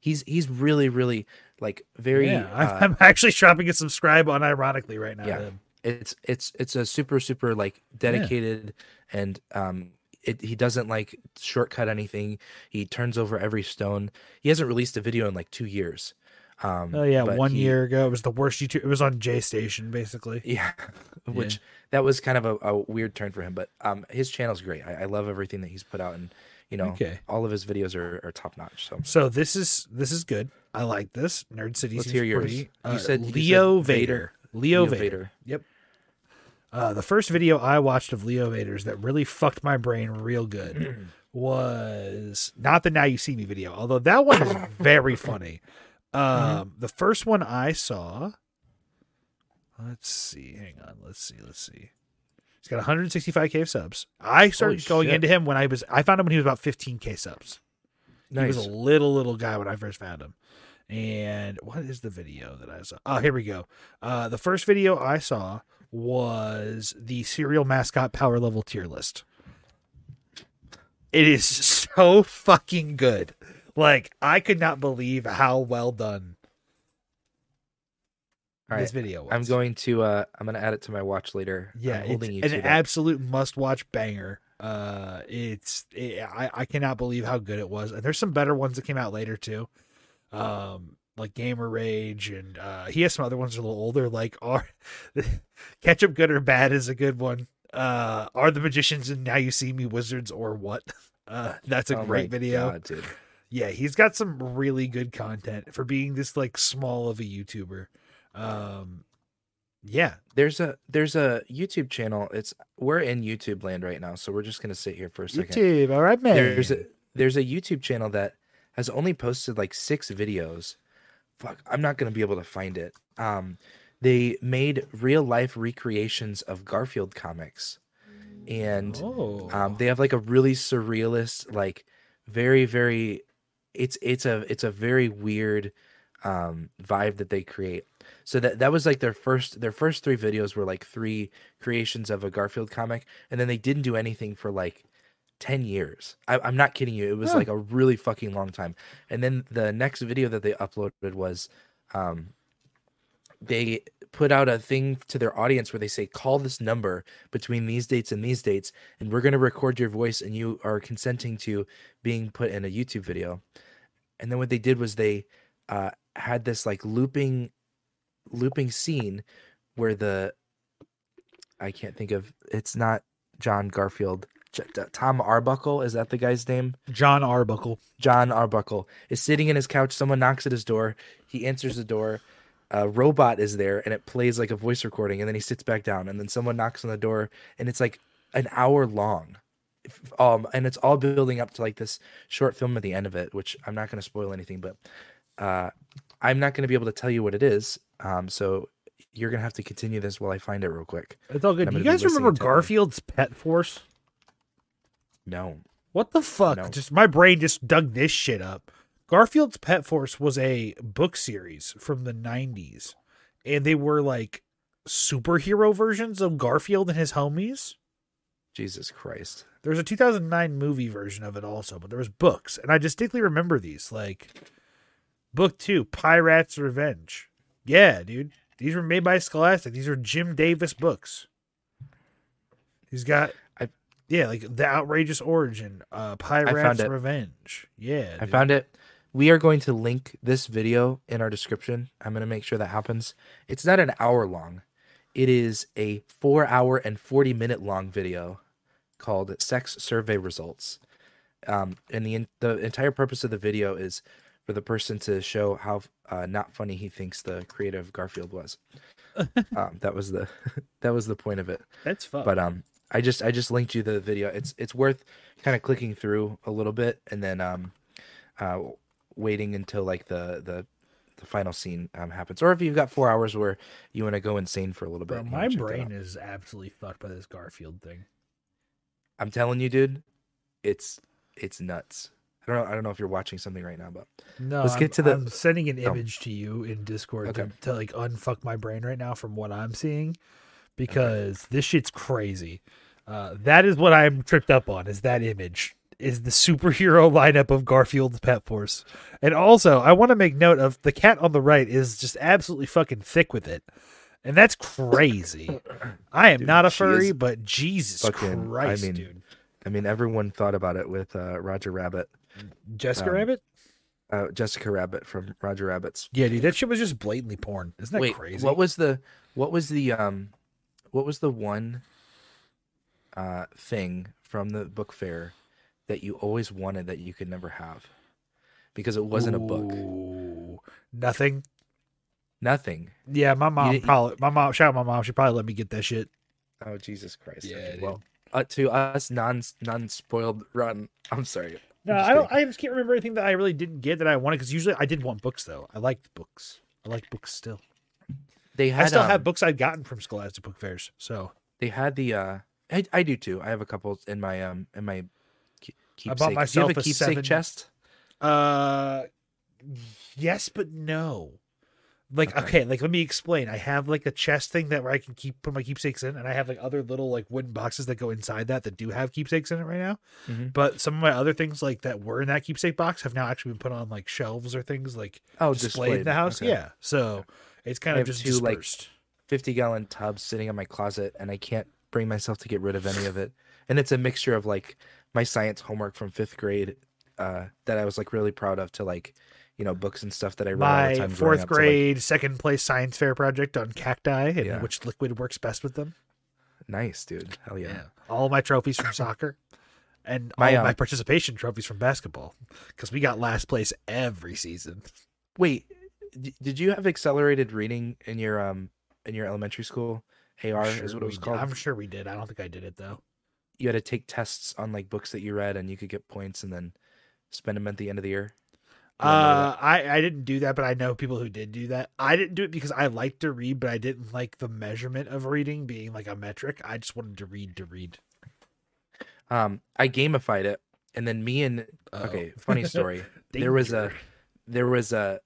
He's he's really really like very yeah. I'm, uh, I'm actually shopping a subscribe unironically right now. Yeah. him. it's it's it's a super super like dedicated and um it, he doesn't like shortcut anything he turns over every stone he hasn't released a video in like two years um Oh yeah, one he- year ago it was the worst YouTube. It was on J Station basically. yeah [laughs] which that was kind of a, a weird turn for him but um his channel's great I, I love everything that he's put out and you know Okay. all of his videos are, are top notch so So this is this is good. I like this. Nerd City. Let's hear yours. pretty. You Uh, said- you Leo said Vader. Vader. Leo, Leo Vader. Vader. Yep. Uh, the first video I watched of Leo Vader's that really fucked my brain real good was not the Now You See Me video, although that one is [laughs] very funny. Um, the first one I saw. Let's see. Hang on. Let's see. Let's see. He's got 165k subs. I started Holy going shit. into him when I was. I found him when he was about 15k subs. He was a little little guy when I first found him. And what is the video that I saw? Oh, here we go. Uh, the first video I saw was the cereal mascot power level tier list. It is so fucking good. Like I could not believe how well done All this right. video was. i'm going to uh i'm gonna add it to my watch later Yeah, I'm it's holding you an absolute must-watch banger. Uh, it's it, I I cannot believe how good it was. And there's some better ones that came out later too, um, like Gamer Rage, and uh, he has some other ones that are a little older. Like are [laughs] Ketchup Good or Bad is a good one. Uh, are the magicians and Now You See Me wizards or what? [laughs] Uh, that's a Oh great video. God. Yeah, he's got some really good content for being this like small of a YouTuber. Um, yeah, There's a there's a YouTube channel. It's we're in YouTube land right now, so we're just gonna sit here for a second. YouTube. All right, man. There's a there's a YouTube channel that has only posted like six videos. Fuck, I'm not gonna be able to find it. Um, they made real life recreations of Garfield comics, and oh, um, they have like a really surrealist, like very very. It's it's a it's a very weird um vibe that they create so that that was like their first their first three videos were like three creations of a garfield comic and then they didn't do anything for like 10 years I, i'm not kidding you it was Huh. like a really fucking long time and then the next video that they uploaded was um they put out a thing to their audience where they say call this number between these dates and these dates and we're going to record your voice and you are consenting to being put in a youtube video and then what they did was they uh had this like looping looping scene where the I can't think of it's not John Garfield. Tom Arbuckle is that the guy's name? John Arbuckle. John Arbuckle is sitting in his couch. Someone knocks at his door. He answers the door. A robot is there, and it plays like a voice recording. And then he sits back down. And then someone knocks on the door, and it's like an hour long. Um, and it's all building up to like this short film at the end of it, which I'm not going to spoil anything, but uh, I'm not going to be able to tell you what it is. Um, so you're going to have to continue this while I find it real quick. It's all good. Do you guys remember. Garfield's Pet Force? No. What the fuck? No. Just my brain just dug this shit up. Garfield's Pet Force was a book series from the 90s and they were like superhero versions of Garfield and his homies. Jesus Christ. There was a 2009 movie version of it also, but there was books and I distinctly remember these like book 2 Pirates Revenge. Yeah, dude. These were made by Scholastic. These are Jim Davis books. He's got, yeah, like the outrageous origin, uh, Pirate's. Revenge. Yeah, I dude. found it. We are going to link this video in our description. I'm going to make sure that happens. It's not an hour long. It is a 4 hour and 40 minute long video called Sex Survey Results. Um, and the the entire purpose of the video is for the person to show how uh, not funny he thinks the creative Garfield was. [laughs] um, that was the [laughs] that was the point of it That's fun. but um i just i just linked you the video. It's it's worth kind of clicking through a little bit and then um uh waiting until like the the the final scene um happens. Or if you've got four hours where you want to go insane for a little bit Bro, my wanna check that brain is absolutely fucked by this Garfield thing. i'm telling you dude it's it's nuts. I don't know i don't know if you're watching something right now but No, Let's I'm, get to the- I'm sending an Oh. image to you in Discord to, to like unfuck my brain right now from what I'm seeing, because this shit's crazy. Uh, that is what I'm tripped up on. Is that image? Is the superhero [laughs] lineup of Garfield's Pet Force, and also I want to make note of the cat on the right is just absolutely fucking thick with it, and that's crazy. [coughs] I am Dude, not a furry, but Jesus fucking- I mean, dude. i mean everyone thought about it with uh roger rabbit Jessica um, Rabbit. uh jessica rabbit from roger rabbit's Yeah, dude, that shit was just blatantly porn. Isn't that Wait, crazy? what was the what was the um what was the one uh thing from the book fair that you always wanted that you could never have? Because it wasn't a book. Nothing. Nothing. Yeah, my mom didn't- probably. My mom. Shout out my mom. She probably let me get that shit. Oh Jesus Christ. Yeah, Okay, well uh, to us non non spoiled run. [laughs] I'm sorry. No, I'm just I don't. kidding. I just can't remember anything that I really didn't get that I wanted. Because usually I did want books though. I liked books. I like books still. They had I still um, have books I'd gotten from Scholastic Book Fairs. So they had the uh I, I do too. I have a couple in my um in my keepsake. I bought do you myself have a a keepsake seven- chest? Uh, yes, but no. Like Okay. okay. like let me explain. I have like a chest thing that where I can keep put my keepsakes in, and I have like other little like wooden boxes that go inside that that do have keepsakes in it right now. Mhm. But some of my other things like that were in that keepsake box have now actually been put on like shelves or things like Oh, displayed, in the house. Okay. Yeah, so it's kind I of just two, like, 50 gallon tubs sitting in my closet and I can't bring myself to get rid of any of it. And it's a mixture of like my science homework from fifth grade uh, that I was like really proud of to like, you know, books and stuff that I read all the my time. fourth. So, like, grade second place science fair project on cacti and Yeah. which liquid works best with them. nice, dude. Hell yeah. All my trophies from soccer and [laughs] My, all uh, my participation trophies from basketball because we got last place every season. Wait, did you have accelerated reading in your um in your elementary school? AR I'm is sure what it was we did. called. I'm sure we did. I don't think I did it though. You had to take tests on like books that you read and you could get points and then spend them at the end of the year. You Uh, I I didn't do that, but I know people who did do that. I didn't do it because I liked to read, but I didn't like the measurement of reading being like a metric. I just wanted to read to read. Um, I gamified it, and then me and Uh-oh. okay, funny story. [laughs] there was a there was a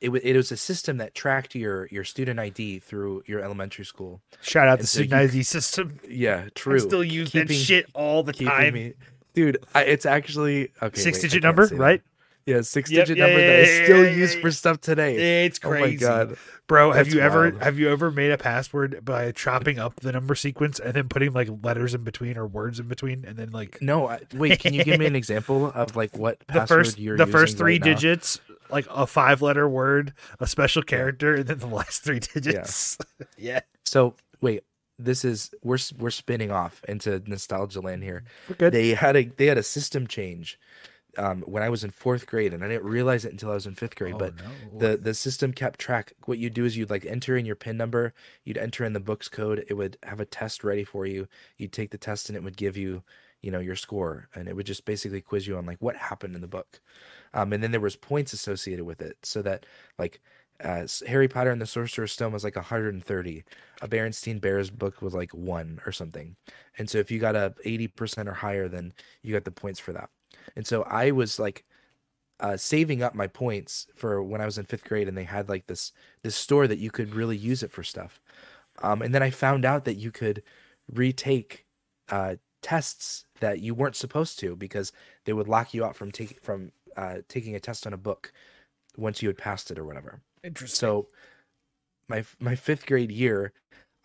it, it was a system that tracked your your student ID through your elementary school. shout out the and so student you- ID system. Yeah, I true. still use that shit all the time. me- dude. I, it's actually okay. Six wait, digit number, right? Yeah, six Yep, digit yeah, number yeah, that I yeah, still yeah, use yeah. for stuff today. It's crazy. Oh my god, bro. Have That's you ever have you ever made a password by chopping up the number sequence and then putting like letters in between or words in between and then like no. I, wait, can you give me an [laughs] example of like what the password first you're the first three right now? digits like a five letter word, a special character, and then the last three digits. [laughs] Yeah, So wait, this is we're we're spinning off into nostalgia land here. we're good. they had a they had a system change um, when I was in fourth grade, and I didn't realize it until I was in fifth grade. Oh, but no. the the system kept track. What you'd do is you'd like enter in your pin number, you'd enter in the book's code. It would have a test ready for you. You'd take the test, and it would give you you know your score, and it would just basically quiz you on like what happened in the book. Um, and then there was points associated with it, so that like uh, Harry Potter and the Sorcerer's Stone was like 130. A Berenstein Bears book was like one or something. And so if you got a 80% or higher, then you got the points for that. And so I was like uh, saving up my points for when I was in fifth grade, and they had like this this store that you could really use it for stuff. Um, and then I found out that you could retake uh, tests that you weren't supposed to because they would lock you out from taking from uh, taking a test on a book once you had passed it or whatever. Interesting. So my my fifth grade year,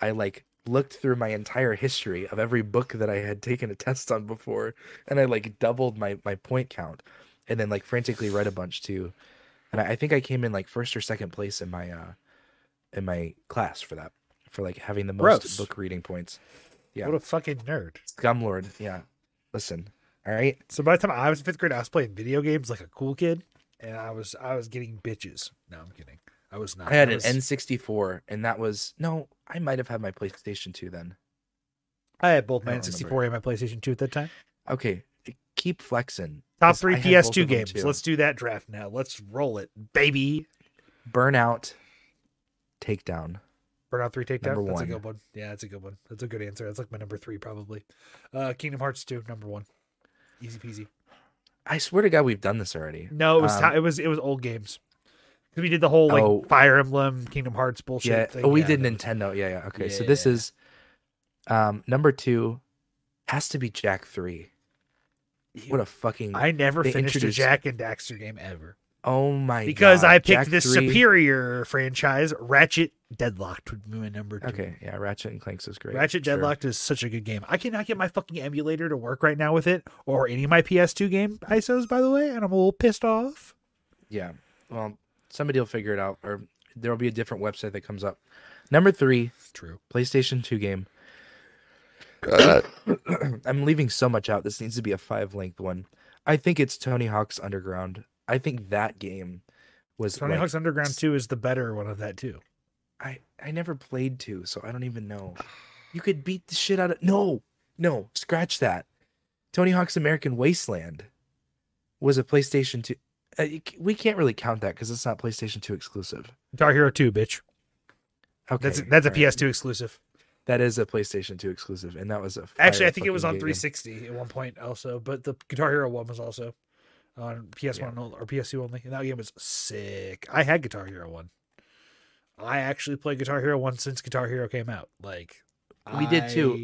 I like looked through my entire history of every book that I had taken a test on before, and I like doubled my my point count, and then like frantically read a bunch too, and I, I think I came in like first or second place in my uh in my class for that for like having the most Gross. book reading points. Yeah. What a fucking nerd. Scumlord, yeah. Listen, all right. So by the time I was in fifth grade, I was playing video games like a cool kid, and I was I was getting bitches. No, I'm kidding. I was not. I had I an N64, and that was no. I might have had my PlayStation 2 then. I had both my N64 and my PlayStation 2 at that time. Okay, keep flexing. Top three I had both PS2 games. Let's do that draft now. Let's roll it, baby. Burnout, Takedown. Burnout Three Takedown. Number That's one. a good one. Yeah, that's a good one. That's a good answer. That's like my number three probably. Uh, Kingdom Hearts Two, number one. Easy peasy. I swear to God, we've done this already. No, it was Um, ti- it was it was old games. Because we did the whole like Oh. Fire Emblem, Kingdom Hearts bullshit. yeah. thing. Oh, we Yeah, did Nintendo. Yeah, yeah. Okay, so this Yeah. is um number two. Has to be Jak Three. What a fucking I never finished introduced- a Jak and Daxter game ever oh my god. because God. I picked Jack the 3 superior franchise. Ratchet Deadlocked would be my number two. Okay, yeah, Ratchet and Clanks is great. Ratchet sure. Deadlocked is such a good game. I cannot get my fucking emulator to work right now with it, or any of my PS2 game ISOs, by the way, and I'm a little pissed off. Yeah. Well, somebody will figure it out, or there will be a different website that comes up. Number three, True. PlayStation 2 game. [clears throat] I'm leaving so much out. This needs to be a five length one. I think it's Tony Hawk's Underground. I think that game was Tony like- Hawk's Underground 2 is the better one of that too. I I never played two, so I don't even know. You could beat the shit out of no, no, scratch that. Tony Hawk's American Wasteland was a PlayStation 2. Uh, we can't really count that because it's not PlayStation 2 exclusive. Guitar Hero 2, bitch. Okay, That's that's a all right. PS2 exclusive. That is a PlayStation 2 exclusive, and that was a Actually, I think it was on fucking game. 360 at one point also, but the Guitar Hero one was also on PS1 ol- or PS2 only, and that game was sick. I had Guitar Hero 1. I actually played Guitar Hero 1 since Guitar Hero came out. Like We did too. I-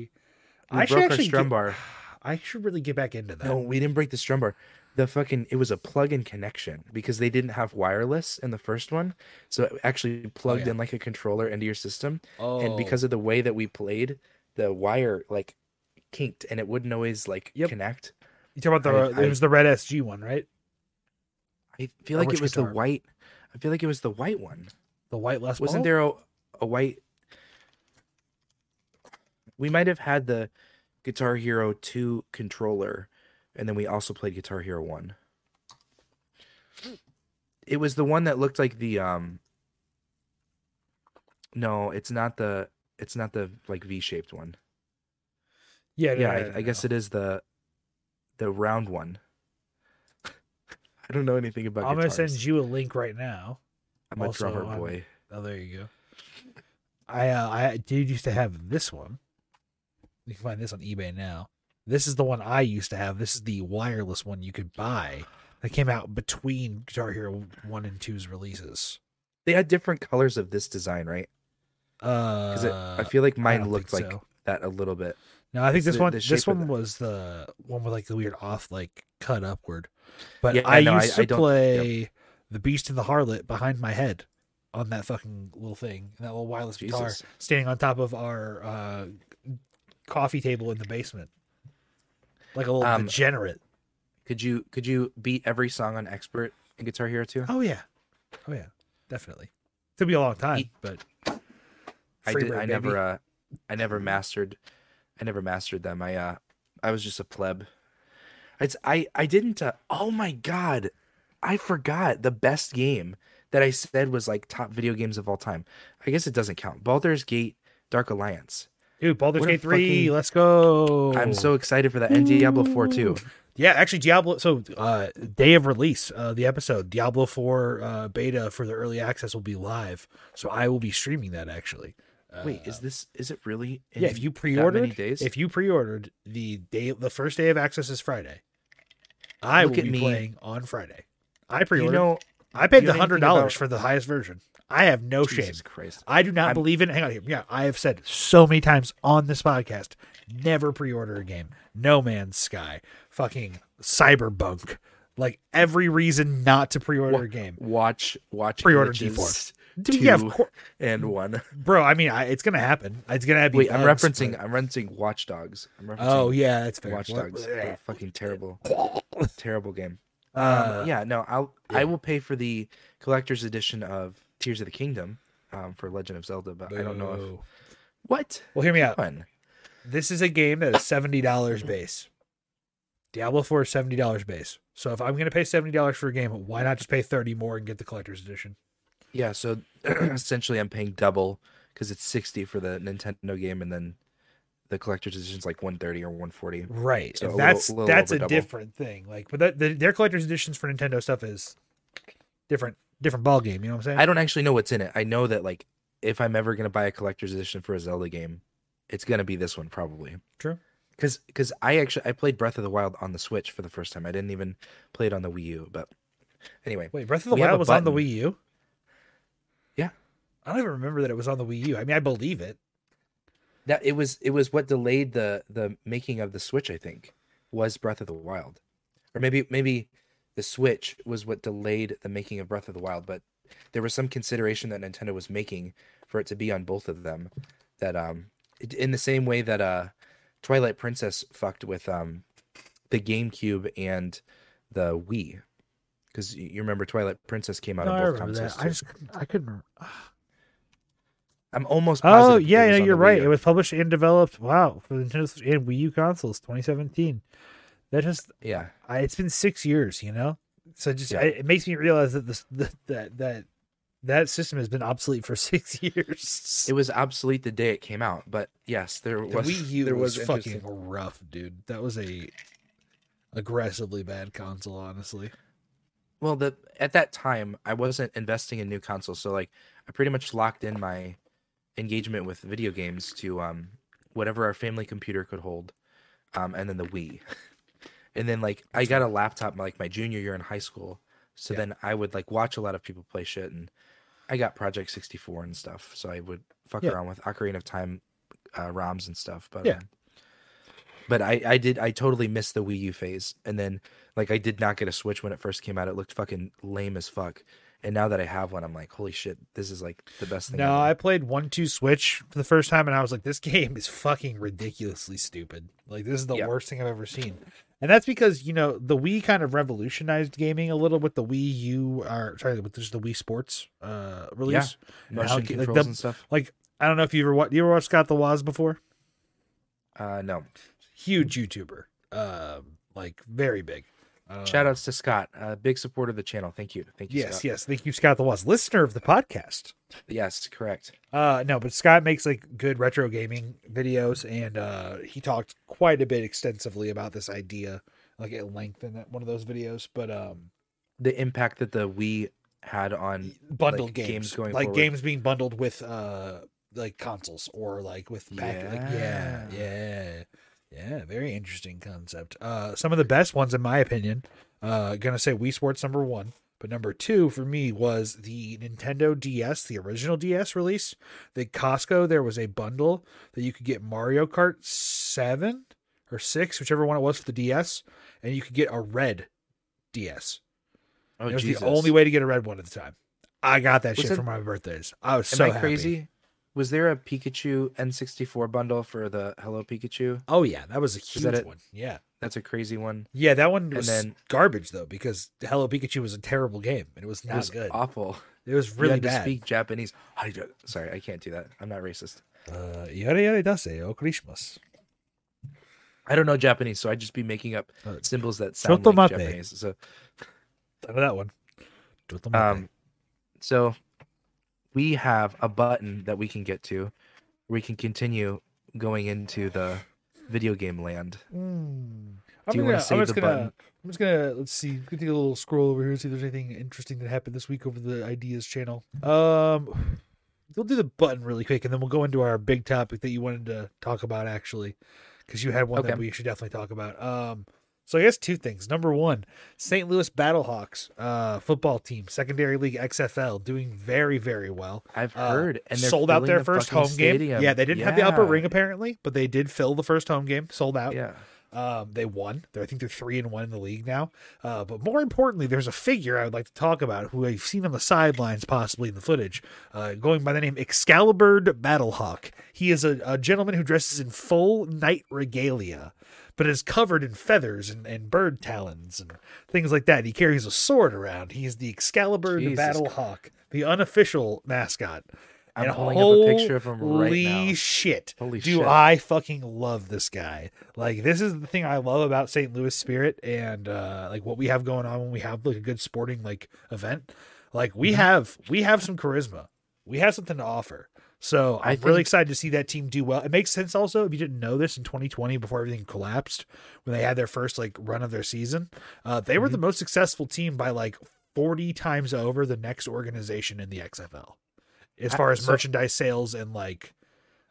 We I should broke our strum get- bar. [sighs] I should really get back into that. No, we didn't break the strum bar. The fucking it was a plug-in connection because they didn't have wireless in the first one, so it actually oh, plugged yeah. in like a controller into your system. oh, and because of the way that we played, the wire like kinked and it wouldn't always like Yep. connect. you talk about the I- it was the red SG one, right? I feel Or like it was guitar? the white. I feel like it was the white one. The white Les Wasn't there a, a white? We might have had the Guitar Hero 2 controller, and then we also played Guitar Hero 1. It was the one that looked like the um No, it's not the it's not the like V-shaped one. Yeah, no, yeah, no, no, I, I guess it is the the round one. [laughs] I don't know anything about I'm gonna send you a link right now. I'm a also drummer on- boy. Oh, there you go. I uh, I did used to have this one. You can find this on eBay now. This is the one I used to have. This is the wireless one you could buy that came out between Guitar Hero One and 2's releases. They had different colors of this design, right? Uh, Because I feel like mine looked like so. that a little bit. no, I think this the- one the this one was the one with like the weird off like cut upward. But Yeah, I no, used I to don't- play the Beast and the Harlot behind my head on that fucking little thing, that little wireless guitar, standing on top of our uh, coffee table in the basement, like a little Um, degenerate. Could you could you beat every song on Expert in Guitar Hero 2? Oh yeah, oh yeah, definitely. Took me a long time, but I did. bird, I baby. never. Uh, I never mastered. I never mastered them. I. Uh, I was just a pleb. It's. I. I didn't. Uh, oh my god! I forgot the best game that I said was like top video games of all time. I guess it doesn't count. Baldur's Gate: Dark Alliance. Dude, Baldur's Gate three, fucking- let's go. I'm so excited for that. And Diablo 4 too. Yeah, actually, Diablo. So, uh, day of release, uh, the episode Diablo Four uh, beta for the early access will be live. So I will be streaming that actually. Uh, Wait, is this? Is it really? Yeah, if you pre-ordered, days? if you pre-ordered the day, the first day of access is Friday. I Look will be me. playing on Friday. I pre-ordered. You know, I paid the hundred dollars about- for the highest version. I have no shame. Jesus Christ. I do not I'm- believe in. Hang on here. Yeah, I have said so many times on this podcast: never pre-order a game. No Man's Sky, fucking Cyberpunk. Like every reason not to pre-order a game. Watch, watch. Pre-order images. D4. Dude, two yeah, of course, and one. bro. I mean, I, it's gonna happen. It's gonna be. Wait, I'm bugs, referencing. but- I'm referencing Watch Dogs. I'm referencing Oh yeah, that's fair. Watch Dogs. Fucking terrible, [laughs] terrible game. Uh, um, yeah, no, I'll I will pay for the collector's edition of Tears of the Kingdom um, for Legend of Zelda, but I don't know if what Well, hear me out. one. This is a game that is seventy dollars base. Diablo Four is seventy dollars base. So if I'm gonna pay seventy dollars for a game, why not just pay thirty more and get the collector's edition? Yeah, so [clears throat] essentially I'm paying double because it's sixty for the Nintendo game, and then the collector's edition is like one thirty or one forty. Right. So a little- that's little that's a double. different thing. Like, but that, the, their collector's editions for Nintendo stuff is different. Different ball game. You know what I'm saying? I don't actually know what's in it. I know that like if I'm ever gonna buy a collector's edition for a Zelda game, it's gonna be this one probably. True. Because because I actually I played Breath of the Wild on the Switch for the first time. I didn't even play it on the Wii U, but anyway, Wait, Breath of the Wild was on the. Wii U. Yeah. I don't even remember that it was on the Wii U. I mean, I believe it. that it was it was what delayed the the making of the Switch. I think was Breath of the Wild, or maybe maybe the Switch was what delayed the making of Breath of the Wild. But there was some consideration that Nintendo was making for it to be on both of them. That um, in the same way that uh, Twilight Princess fucked with um, the GameCube and the Wii, because you remember Twilight Princess came out No, on both consoles. I just couldn't- I couldn't. I'm almost Oh yeah, yeah, you're right. It was published and developed. Wow, for the Nintendo Switch and Wii U consoles, 2017. That just yeah. I, it's been six years, you know. So just Yeah. I, it makes me realize that this that that that that system has been obsolete for [laughs] six years. It was obsolete the day it came out, but yes, there the was Wii U there was, was fucking rough, dude. That was a aggressively bad console, honestly. Well, the at that time I wasn't investing in new consoles, so like I pretty much locked in my engagement with video games to um whatever our family computer could hold, um, and then the Wii, [laughs] and then like I got a laptop like my junior year in high school, so Yeah. then I would like watch a lot of people play shit, and I got Project sixty four and stuff, so I would fuck Yeah. around with Ocarina of Time uh, ROMs and stuff, but Yeah. um, but I, I did I totally missed the Wii U phase, and then like I did not get a Switch when it first came out. It looked fucking lame as fuck. And now that I have one, I'm like, holy shit, this is like the best thing. No, ever. I played one two switch for the first time, and I was like, "This [laughs] game is fucking ridiculously stupid. Like, this is the Yeah. worst thing I've ever seen." And that's because you know the Wii kind of revolutionized gaming a little with the Wii U, or sorry, with just the Wii Sports uh, release. Motion it- controls like, the- and stuff. Like, I don't know if you ever watched. You ever watched Scott the Woz before? Uh, no. Huge YouTuber, um, like very big. Uh, Shout outs to Scott, uh, big supporter of the channel. Thank you, thank you. Yes, Scott. yes. Thank you, Scott the Woz listener of the podcast. yes, correct. Uh no, but Scott makes like good retro gaming videos and uh he talked quite a bit extensively about this idea like at length in that one of those videos, but um The impact that the Wii had on bundled Like, games, games going like forward. games being bundled with uh like consoles or like with pack like yeah, Yeah. Yeah. Very interesting concept. Uh some of the best ones in my opinion. Uh gonna say Wii Sports number 1, but number 2 for me was the Nintendo DS, the original DS release. The Costco there was a bundle that you could get Mario Kart 7 or 6, whichever one it was for the DS, and you could get a red DS. oh it was Jesus. the only way to get a red one at the time. I got that Was shit it- for my birthdays. I was Am so I happy. crazy? Was there a Pikachu N64 bundle for the Hello Pikachu? Oh yeah, that was a huge it? one. Yeah. That's a crazy one. Yeah, that one And then- garbage though because Hello Pikachu was a terrible game and it was It not was good. awful. It was You really had to speak Japanese. Sorry, I can't do that. I'm not racist. Uh, yare yare dase okurishmasu. I don't know Japanese, so I'd just be making up Uh, symbols that sound like Japanese. So, I know that one. um, so we have a button that we can get to. We can continue going into the video game land. Mm. Do you I'm wanna save just the gonna, button? I'm just gonna let's see. We can take a little scroll over here and see if there's anything interesting that happened this week over the ideas channel. Um, we'll do the button really quick, and then we'll go into our big topic that you wanted to talk about actually, because you had one that we should definitely talk about. Um, so I guess two things. Number one, St. Louis Battlehawks, uh, football team, secondary league XFL, doing very very well. I've Uh, heard, and sold out their the first home game. Yeah, they didn't have the upper ring apparently, but they did fill the first home game. Sold out. Yeah, Um, they won. They're, I think they're three and one in the league now. Uh, but more importantly, there's a figure I would like to talk about who I've seen on the sidelines, possibly in the footage, uh, going by the name Excalibur Battlehawk. He is a, a gentleman who dresses in full knight regalia, but is covered in feathers and, and bird talons and things like that. He carries a sword around. He is the Excalibur Jesus Battlehawk, the unofficial mascot. I'm And pulling up a picture of him right holy now. shit. Holy Do shit. Do I fucking love this guy. Like this is the thing I love about St. Louis Spirit and uh like what we have going on when we have like a good sporting like event. Like we Mhm. have we have some charisma. We have something to offer. So I'm really excited to see that team do well. It makes sense also if you didn't know this in 2020 before everything collapsed when they had their first like run of their season. Uh they were the Mhm. most successful team by like 40 times over the next organization in the XFL. As far as so- merchandise sales and like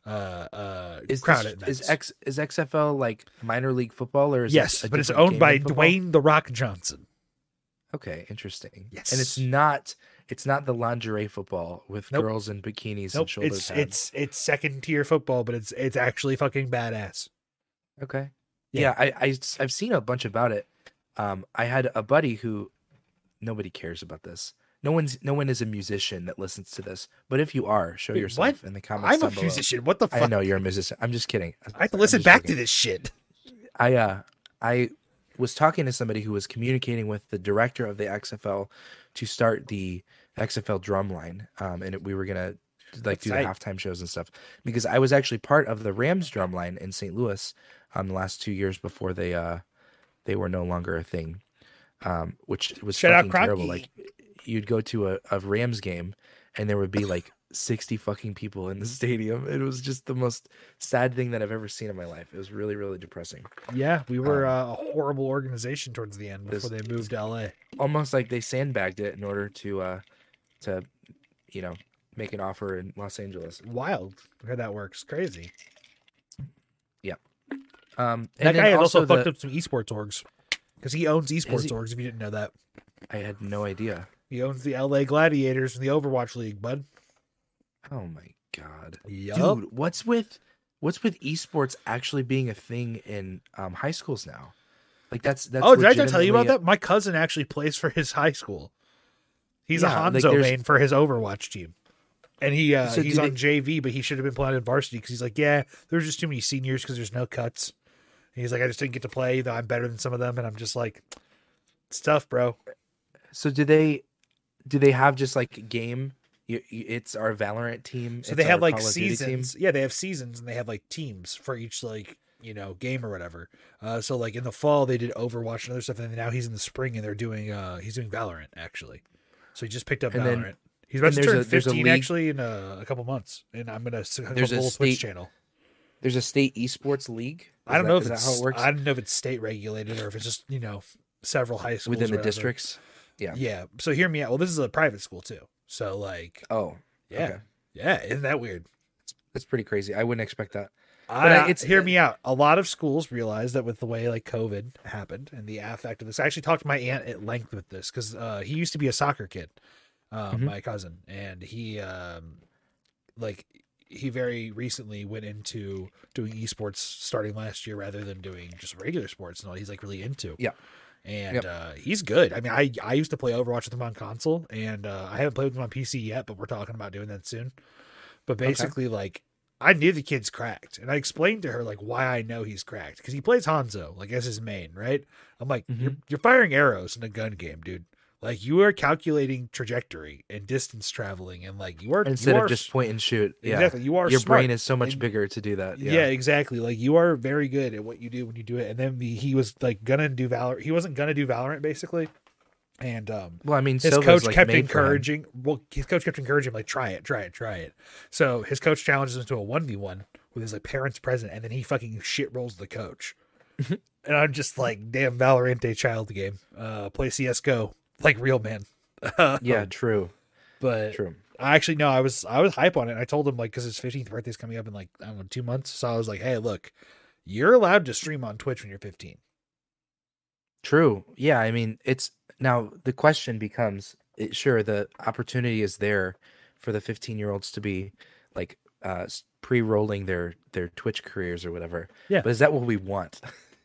uh uh Is crowd this, is X is XFL like minor league football or is yes, it but it's owned by? Dwayne the Rock Johnson. Okay, interesting. Yes. and it's not it's not the lingerie football with Nope. girls in bikinis Nope, and shoulder it's pads. it's it's second tier football, but it's it's actually fucking badass. Okay. Yeah. Yeah, I, I have seen a bunch about it. Um, I had a buddy who nobody cares about this. No one's no one is a musician that listens to this. But if you are, show Wait, yourself in the comments. I'm a below. musician. What the I fuck? know you're a musician. I'm just kidding. I have to listen back joking. to this shit. I uh I was talking to somebody who was communicating with the director of the XFL to start the XFL drumline. Um, and we were gonna like That's do the halftime shows and stuff because I was actually part of the Rams drumline in St. Louis um the last two years before they uh they were no longer a thing. Um, which was Shout out fucking terrible. Like you'd go to a, a Rams game and there would be like 60 fucking people in the [laughs] stadium. It was just the most sad thing that I've ever seen in my life. It was really, really depressing. Yeah, we were Um, uh, a horrible organization towards the end before this- they moved to LA. almost like they sandbagged it in order to uh to you know make an offer in Los Angeles. Wild. How that works. Crazy. Yeah. Um That guy has also, the- fucked up some esports orgs. Because he owns esports he? orgs, if you didn't know that. I had no idea. He owns the LA Gladiators and the Overwatch League, bud. Oh my god. Yup. Dude, what's with what's with esports actually being a thing in um high schools now? Like that's that's oh, did I tell you about that? My cousin actually plays for his high school. He's Yeah, a Hanzo there's- main for his Overwatch team. And he uh, So he's on JV, but he should have been playing in varsity because he's like, yeah, there's just too many seniors because there's no cuts. And he's like, I just didn't get to play, though I'm better than some of them. And I'm just like, it's tough, bro. So do they do they have just like game it's our Valorant team. So they have like Call of Duty team? seasons. Yeah, they have seasons and they have like teams for each like you know game or whatever. Uh, so like in the fall they did Overwatch and other stuff, and now he's in the spring and they're doing uh he's doing Valorant actually. So he just picked up And Valorant. then- he's about to turn a- there's a 15 league- actually in a, a couple months, and I'm gonna hook There's up a a whole Twitch state- channel. There's a state esports league. I don't that- know if is it's how it works I don't know if it's state regulated or if it's just you know several high schools within the districts. Yeah. Yeah. So hear me out. Well, this is a private school too. So like, Oh, yeah, okay. yeah, isn't that weird? That's pretty crazy. I wouldn't expect that. I, I- it's hear me out. A lot of schools realize that with the way like COVID happened and the affect of this. I actually talked to my aunt at length with this because uh, he used to be a soccer kid, uh, Mhm. my cousin, and he um, like he very recently went into doing esports starting last year rather than doing just regular sports and all. He's like really into. Yeah. And Yep. uh, he's good. I mean, I I used to play Overwatch with him on console, and uh, I haven't played with him on PC yet, but we're talking about doing that soon. But basically, like I knew the kid's cracked, and I explained to her like why I know he's cracked because he plays Hanzo like as his main, right? I'm like, Mm-hmm. you're you're firing arrows in a gun game, dude. Like you are calculating trajectory and distance traveling, and like you are Instead you of are just point and shoot. Yeah. exactly you are Your smart. brain is so much And- bigger to do that. Yeah. Yeah. exactly. Like you are very good at what you do when you do it. And then the, he was like gonna do Valorant. He wasn't gonna do Valorant basically, and um, Well, I mean, his Silva's, coach like, kept made for him. encouraging. Well, his coach kept encouraging him like try it, try it, try it. So his coach challenges him to a one v one with his like parents present, and then he fucking shit rolls the coach. [laughs] and I'm just like, damn, Valorant child game. Uh, play CS:GO like real man. [laughs] Yeah, true. but True. I actually no, I was I was hype on it. I told him like because his 15th birthday's coming up in like I don't know two months. So I was like, hey, look, you're allowed to stream on Twitch when you're 15. True. Yeah, I mean, it's now the question becomes it, sure the opportunity is there for the 15-year-olds to be like uh pre-rolling their their Twitch careers or whatever. Yeah. But is that what we want?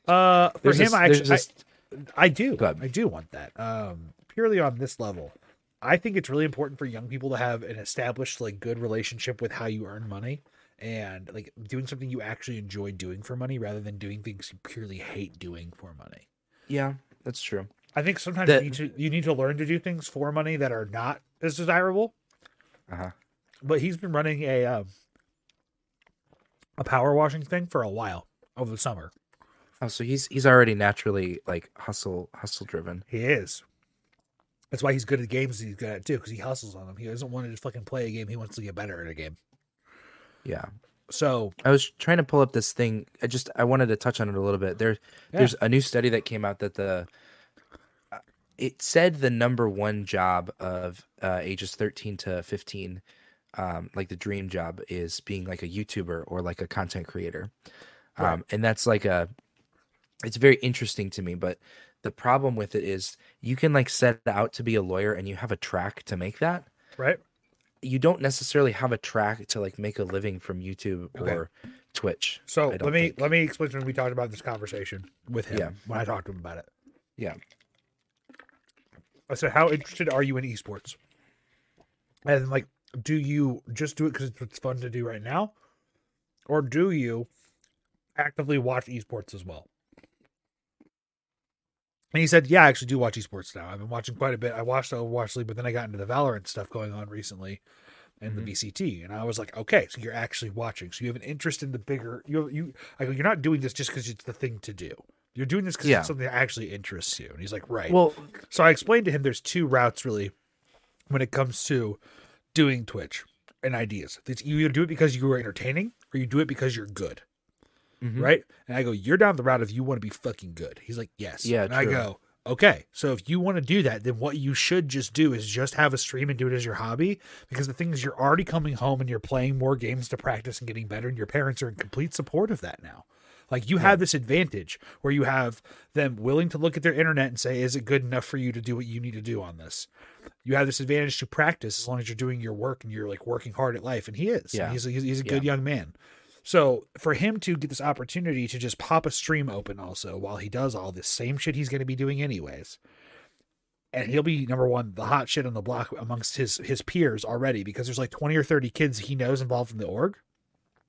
Uh, [laughs] for There's him, this- I actually, I, I do, I do want that. Um, purely on this level, I think it's really important for young people to have an established, like, good relationship with how you earn money and like doing something you actually enjoy doing for money rather than doing things you purely hate doing for money. yeah, that's true. I think sometimes The- you need to you need to learn to do things for money that are not as desirable. Uh huh. But he's been running a um, a power washing thing for a while over the summer. Oh, so he's he's already naturally like hustle hustle driven. He is. That's why he's good at games he's good at too, because he hustles on them. He doesn't want to just fucking play a game. He wants to get better at a game. Yeah. So I was trying to pull up this thing. I just I wanted to touch on it a little bit. There, Yeah. there's a new study that came out that the it said the number one job of uh, ages 13 to 15, um, like the dream job is being like a YouTuber or like a content creator, um, Right. and that's like a it's very interesting to me. But the problem with it is you can like set out to be a lawyer and you have a track to make that right, you don't necessarily have a track to like make a living from YouTube Okay. or Twitch. so let me think. let me explain when we talked about this conversation with him Yeah. when I talked to him about it. Yeah. I said, "How interested are you in esports?" And like, do you just do it because it's fun to do right now, or do you actively watch esports as well? And he said, "Yeah, I actually do watch esports now. I've been watching quite a bit. I watched Overwatch League, but then I got into the Valorant stuff going on recently, and Mhm. the VCT. And I was like, okay, so you're actually watching. So you have an interest in the bigger. You you. I go, you're not doing this just because it's the thing to do. You're doing this because Yeah. it's something that actually interests you." And he's like, "Right." Well, So I explained to him there's two routes really when it comes to doing Twitch and ideas. It's you either do it because you are entertaining or you do it because you're good, mhm. right? And I go, you're down the route if you want to be fucking good. He's like, yes. Yeah, And I go, okay. So if you want to do that, then what you should just do is just have a stream and do it as your hobby. Because the thing is, you're already coming home and you're playing more games to practice and getting better, and your parents are in complete support of that now. Like you have this advantage where you have them willing to look at their internet and say, "Is it good enough for you to do what you need to do on this?" You have this advantage to practice as long as you're doing your work and you're like working hard at life. And he is. Yeah. he's a, he's, a good young man. So for him to get this opportunity to just pop a stream open, also while he does all this same shit he's going to be doing anyways, and he'll be number one, the hot shit on the block amongst his his peers already because there's like twenty or thirty kids he knows involved in the org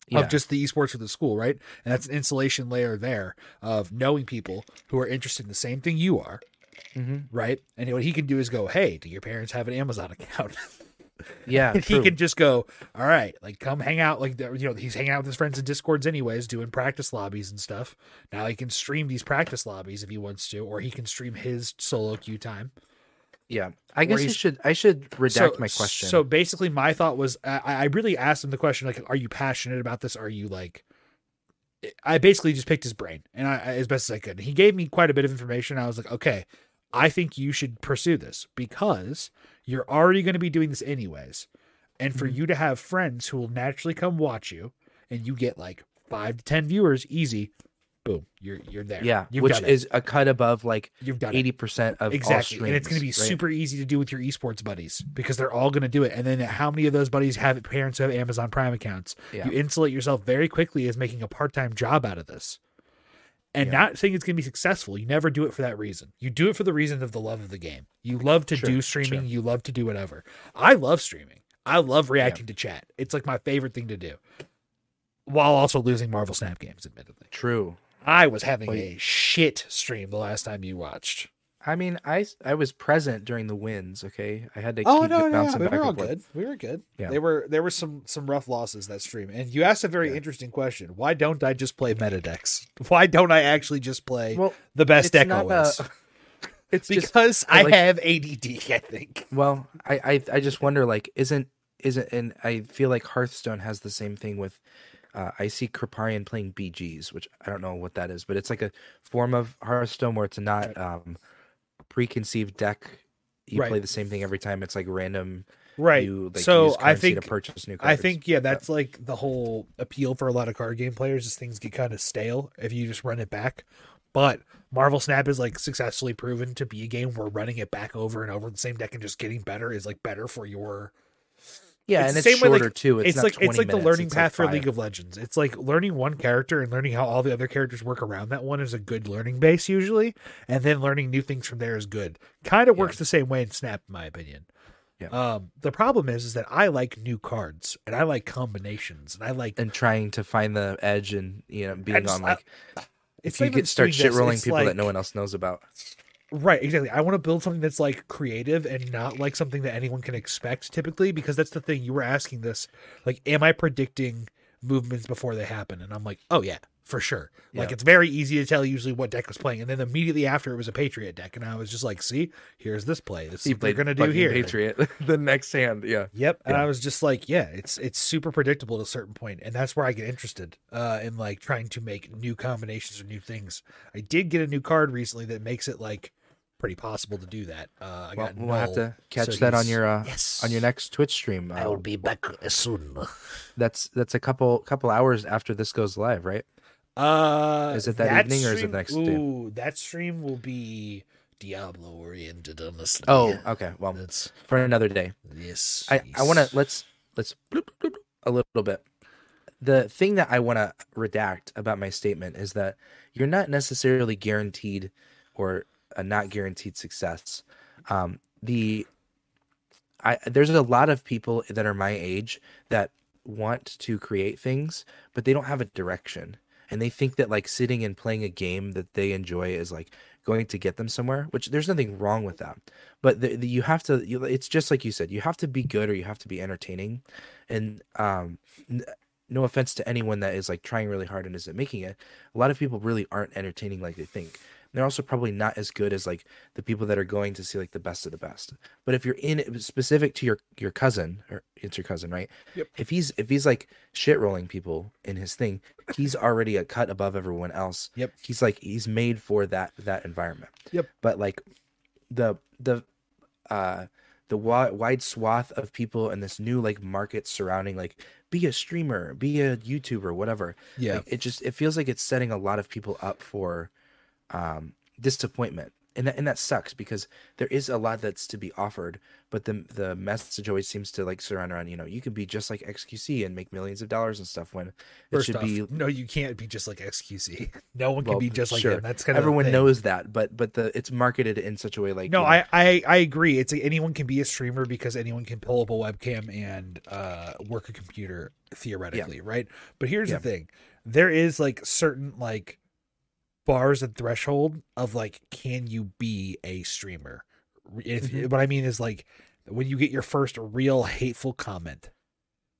Yeah. of just the esports for the school, right? And that's an insulation layer there of knowing people who are interested in the same thing you are, Mhm. right? And what he can do is go, "Hey, do your parents have an Amazon account?" [laughs] Yeah. and he true. can just go, "All right, like come hang out." Like you know, he's hanging out with his friends in discords anyways, doing practice lobbies and stuff. Now he can stream these practice lobbies if he wants to, or he can stream his solo queue time. Yeah. I guess I he's- should I should redact my question. So basically, my thought was I, I really asked him the question like, "Are you passionate about this? Are you like?" I basically just picked his brain, and I as best as I could. He gave me quite a bit of information. I was like, "Okay, I think you should pursue this because you're already going to be doing this anyways, and for Mhm. you to have friends who will naturally come watch you, and you get like five to ten viewers easy, boom, you're you're there. yeah, You've which is a cut above like you've done eighty percent of exactly and it's going to be right? super easy to do with your esports buddies because they're all going to do it and then how many of those buddies have parents who have amazon prime accounts Yeah. you insulate yourself very quickly as making a part-time job out of this and Yeah. not saying it's going to be successful you never do it for that reason you do it for the reason of the love of the game you love to Sure, do streaming sure. you love to do whatever i love streaming i love reacting to chat it's like my favorite thing to do while also losing marvel snap games admittedly True. I was having Well, a shit stream the last time you watched I mean, I I was present during the wins. Okay, I had to Oh keep no, no, bouncing we back were all and forth. good. We were good. Yeah. There were there were some some rough losses that stream, and you asked a very Yeah. interesting question. Why don't I just play meta decks? [laughs] Why don't I actually just play Well, the best deck always? a- it's just because I like- have ADD. I think. Well, I, I I just wonder like isn't isn't and I feel like Hearthstone has the same thing with uh, I see Kripparrian playing BGs, which I don't know what that is, but it's like a form of Hearthstone where it's not um preconceived deck. You Right. play the same thing every time. It's like random. Right. You like so I think to purchase new Cards. I think yeah, that's like the whole appeal for a lot of card game players is things get kind of stale if you just run it back. But Marvel Snap is like successfully proven to be a game where running it back over and over the same deck and just getting better is like better for your Yeah, It's and it's same way, like, shorter too. It's, It's, not like 20 it's like the learning it's path for. League of Legends. It's like learning one character and learning how all the other characters work around that one is a good learning base usually, and then learning new things from there is good. Kind of Yeah. works the same way in Snap, in my opinion. Yeah. Um, the problem is, is that I like new cards and I like combinations and I like and trying to find the edge and you know being just- on like [sighs] it's if you get start shit rolling people like- that no one else knows about. Right, exactly. I want to build something that's like creative and not like something that anyone can expect typically because that's the thing you were asking this like am I predicting movements before they happen and I'm like, "Oh yeah, for sure." Like it's very easy to tell usually what deck was playing and then immediately after it was a Patriot deck and I was just like, "See, here's this play. This is what they're going to do here." Patriot [laughs] the next hand. Yeah, Yep, and I was just like, yeah, it's it's super predictable to a certain point, and that's where I get interested uh, in like trying to make new combinations or new things. I did get a new card recently that makes it like pretty possible to do that. Uh, I well, got we'll have Null, to catch so that on your uh, yes on your next Twitch stream. I Uh, will be back soon. [laughs] that's that's a couple couple hours after this goes live, right? Uh, Is it that evening or is it stream- next day? Ooh, that stream will be Diablo oriented, honestly. Oh, okay. Well, that's for another day. yes. I, I want to let's let's bloop, bloop, bloop, a little bit. The thing that I want to redact about my statement is that you're not necessarily guaranteed or a not guaranteed success. Um, the I there's a lot of people that are my age that want to create things, but they don't have a direction, and they think that like sitting and playing a game that they enjoy is like going to get them somewhere. Which there's nothing wrong with that but the, the, you have to you, it's just like you said you have to be good or you have to be entertaining and um n- no offense to anyone that is like trying really hard and isn't making it a lot of people really aren't entertaining like they think they're also probably not as good as like the people that are going to see like the best of the best but if you're in specific to your your cousin or it's your cousin right Yep. if he's if he's like shit rolling people in his thing he's already a cut above everyone else Yep. he's like he's made for that that environment Yep. but like the the uh the wide swath of people and this new like market surrounding like be a streamer be a youtuber whatever Yeah. like, it just it feels like it's setting a lot of people up for um disappointment and that, and that sucks because there is a lot that's to be offered but the the message always seems to like surround around you know you can be just like xqc and make millions of dollars and stuff when it First should off, be no, you can't be just like XQC. [laughs] No one can Well, be just like sure. him. That's kind of everyone knows that but but the it's marketed in such a way like No, you know, I, I I agree. It's anyone can be a streamer because anyone can pull up a webcam and uh, work a computer theoretically, right? But here's Yeah. the thing: there is like certain like bars and threshold of like, can you be a streamer? If Mhm. what I mean is like when you get your first real hateful comment,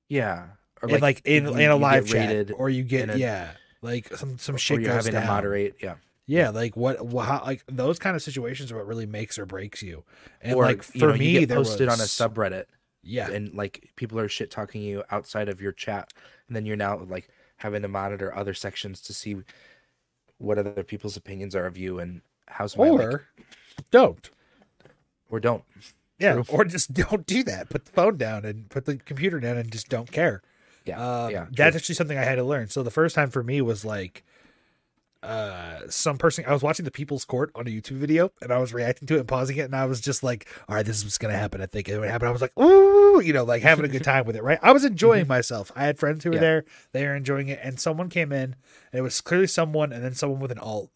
yeah or and like in you- in a live chat, or you get a- yeah, like some some shit you're having down. to moderate yeah Yeah, like what, how, like those kind of situations are what really makes or breaks you. And or like for you know, me, you posted on a subreddit Yeah, and like people are shit talking you outside of your chat and then you're now like having to monitor other sections to see what other people's opinions are of you and how's my or don't. or don't Yeah, True. or just don't do that. Put the phone down and put the computer down and just don't care. yeah Um, yeah that's actually something I had to learn. So the first time for me was like, uh, some person I was watching the People's Court on a YouTube video and I was reacting to it and pausing it and I was just like, all right, this is what's gonna happen. I think it would happen. I was like, ooh, you know, like having a good [laughs] time with it. Right? I was enjoying myself. I had friends who were Mm-hmm. Yeah. there. They were enjoying it, and someone came in and it was clearly someone and then someone with an alt.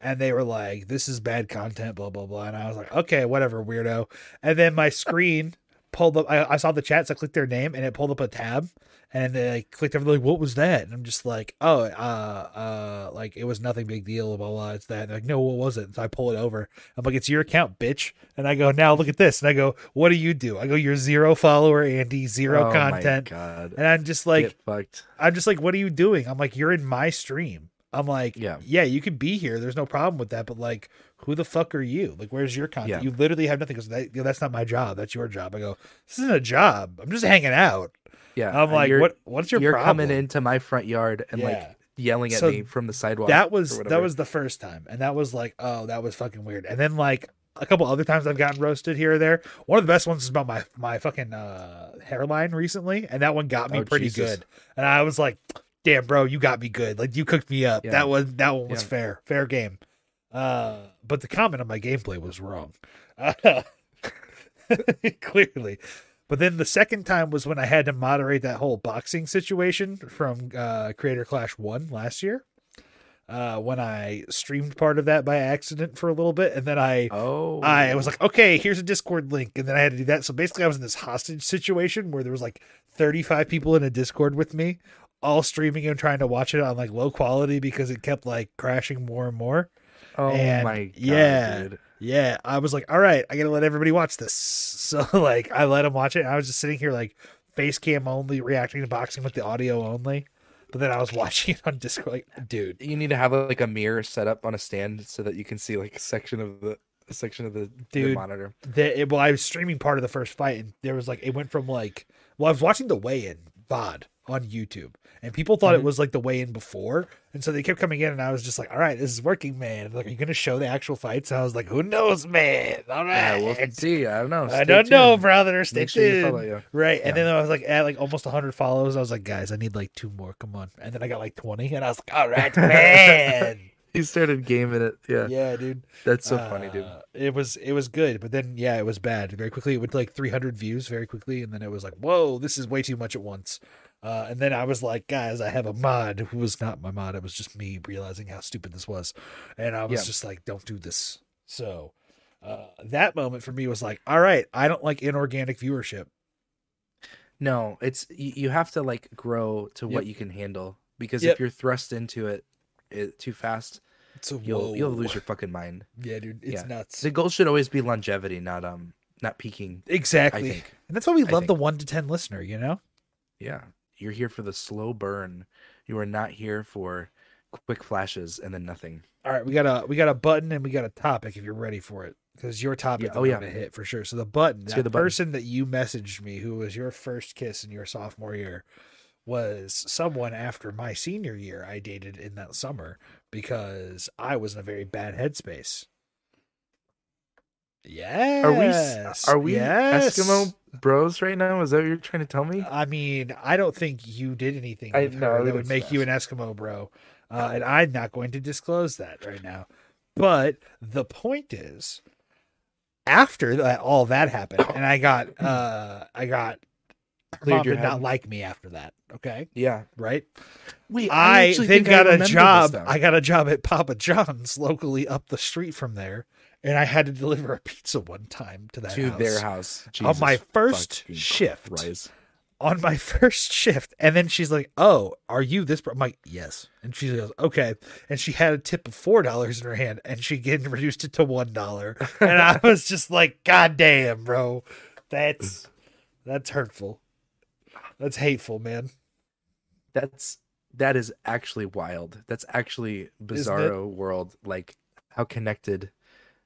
And they were like, "This is bad content," blah blah blah. And I was like, "Okay, whatever, weirdo." And then my screen pulled up. I, I saw the chat, so I clicked their name, and it pulled up a tab. And they I clicked over, like, "What was that?" And I'm just like, "Oh, uh, uh, like it was nothing big deal." Blah blah. It's that. And like, no, what was it? So I pull it over. I'm like, "It's your account, bitch." And I go, "Now look at this." And I go, "What do you do?" I go, "You're zero follower, Andy, zero Oh my content." god And I'm just like, I'm just like, what are you doing? I'm like, you're in my stream. I'm like, Yeah. yeah, you could be here. There's no problem with that. But like, who the fuck are you? Like, where's your content? Yeah. You literally have nothing. Because that, you know, that's not my job. That's your job. I go, this isn't a job. I'm just hanging out. yeah I'm like, what? What's your you're problem? coming into my front yard and Yeah. like yelling at So me from the sidewalk That was that was the first time, and that was like, oh, that was fucking weird. And then like a couple other times I've gotten roasted here or there. One of the best ones is about my my fucking uh, hairline recently, and that one got me Oh, pretty Jesus. good. And I was like, damn, bro, you got me good. Like you cooked me up. Yeah. That was that one was fair, fair game. Uh, but the comment on my gameplay was wrong. [laughs] clearly. But then the second time was when I had to moderate that whole boxing situation from uh, Creator Clash 1 last year. Uh, when I streamed part of that by accident for a little bit, and then I Oh, I was like, okay, here's a Discord link, and then I had to do that. So basically, I was in this hostage situation where there was like 35 people in a Discord with me, all streaming and trying to watch it on like low quality because it kept like crashing more and more. Oh and my god, yeah. dude. Yeah, I was like, all right, I gotta let everybody watch this. [laughs] So like, I let them watch it. I was just sitting here like face cam only, reacting to boxing with the audio only. But then I was [laughs] watching it on Discord, like, dude, You need to have like a mirror set up on a stand so that you can see like a section of the a section of the, the Dude. monitor. the, it, well, I was streaming part of the first fight, and there was like it went from like well, I was watching the weigh-in VOD on YouTube, and people thought Mhm. it was like the way in before, and so they kept coming in, and I was just like, all right, this is working, man. Like, are you gonna show the actual fights? And I was like, who knows, man? All Yeah, we'll see. I don't know. I don't know, brother. Stay Make sure you tuned. you. Right, and then I was like at like almost 100 follows. I was like, guys, I need like two more. Come on, and then I got like 20, and I was like, all right, man. [laughs] He started gaming it. Yeah, yeah, dude. that's so funny, dude. Uh, It was it was good, but then yeah, it was bad. Very quickly, it went to like 300 views very quickly, and then it was like, whoa, this is way too much at once. Uh, and then I was like, guys, I have a mod who was not my mod. It was just me realizing how stupid this was, and I was Yeah. just like, don't do this. So uh, that moment for me was like, all right, I don't like inorganic viewership. No, it's you, have to like grow to what you can handle because Yep. if you're thrust into it, it too fast, So you'll you'll lose your fucking mind. yeah, dude. It's Yeah. nuts. The goal should always be longevity, not um not peaking. Exactly. I think. And that's why we I love the one to ten listener. You know. Yeah, you're here for the slow burn. You are not here for quick flashes and then nothing. All right, we got a we got a button and we got a topic if you're ready for it because your topic Yeah, oh, yeah. gonna hit for sure. So the button, Let's that the button. person that you messaged me, who was your first kiss in your sophomore year, was someone after my senior year I dated in that summer because I was in a very bad headspace. Yes. Are we are we yes. Eskimo bros right now? Is that what you're trying to tell me? I mean, I don't think you did anything I- no, that would make you an Eskimo bro, uh, and I'm not going to disclose that right now. But the point is, after that, all that happened, and I got, [coughs] uh, I got, Cleared mom did not like me after that. Okay, Yeah. right. Wait, I, actually then got a remember this job. I got a job at Papa John's [laughs] locally up the street from there, and I had to deliver a pizza one time to that to house. their house On my first shift. Christ. on my [laughs] first shift and then she's like oh are you this bro-" i'm like yes and she goes okay and she had a tip of four dollars in her hand and she getting [laughs] reduced it to one dollar and i was just like god damn bro that's that's hurtful that's hateful man That's that is actually wild. That's actually bizarro world. Like how connected.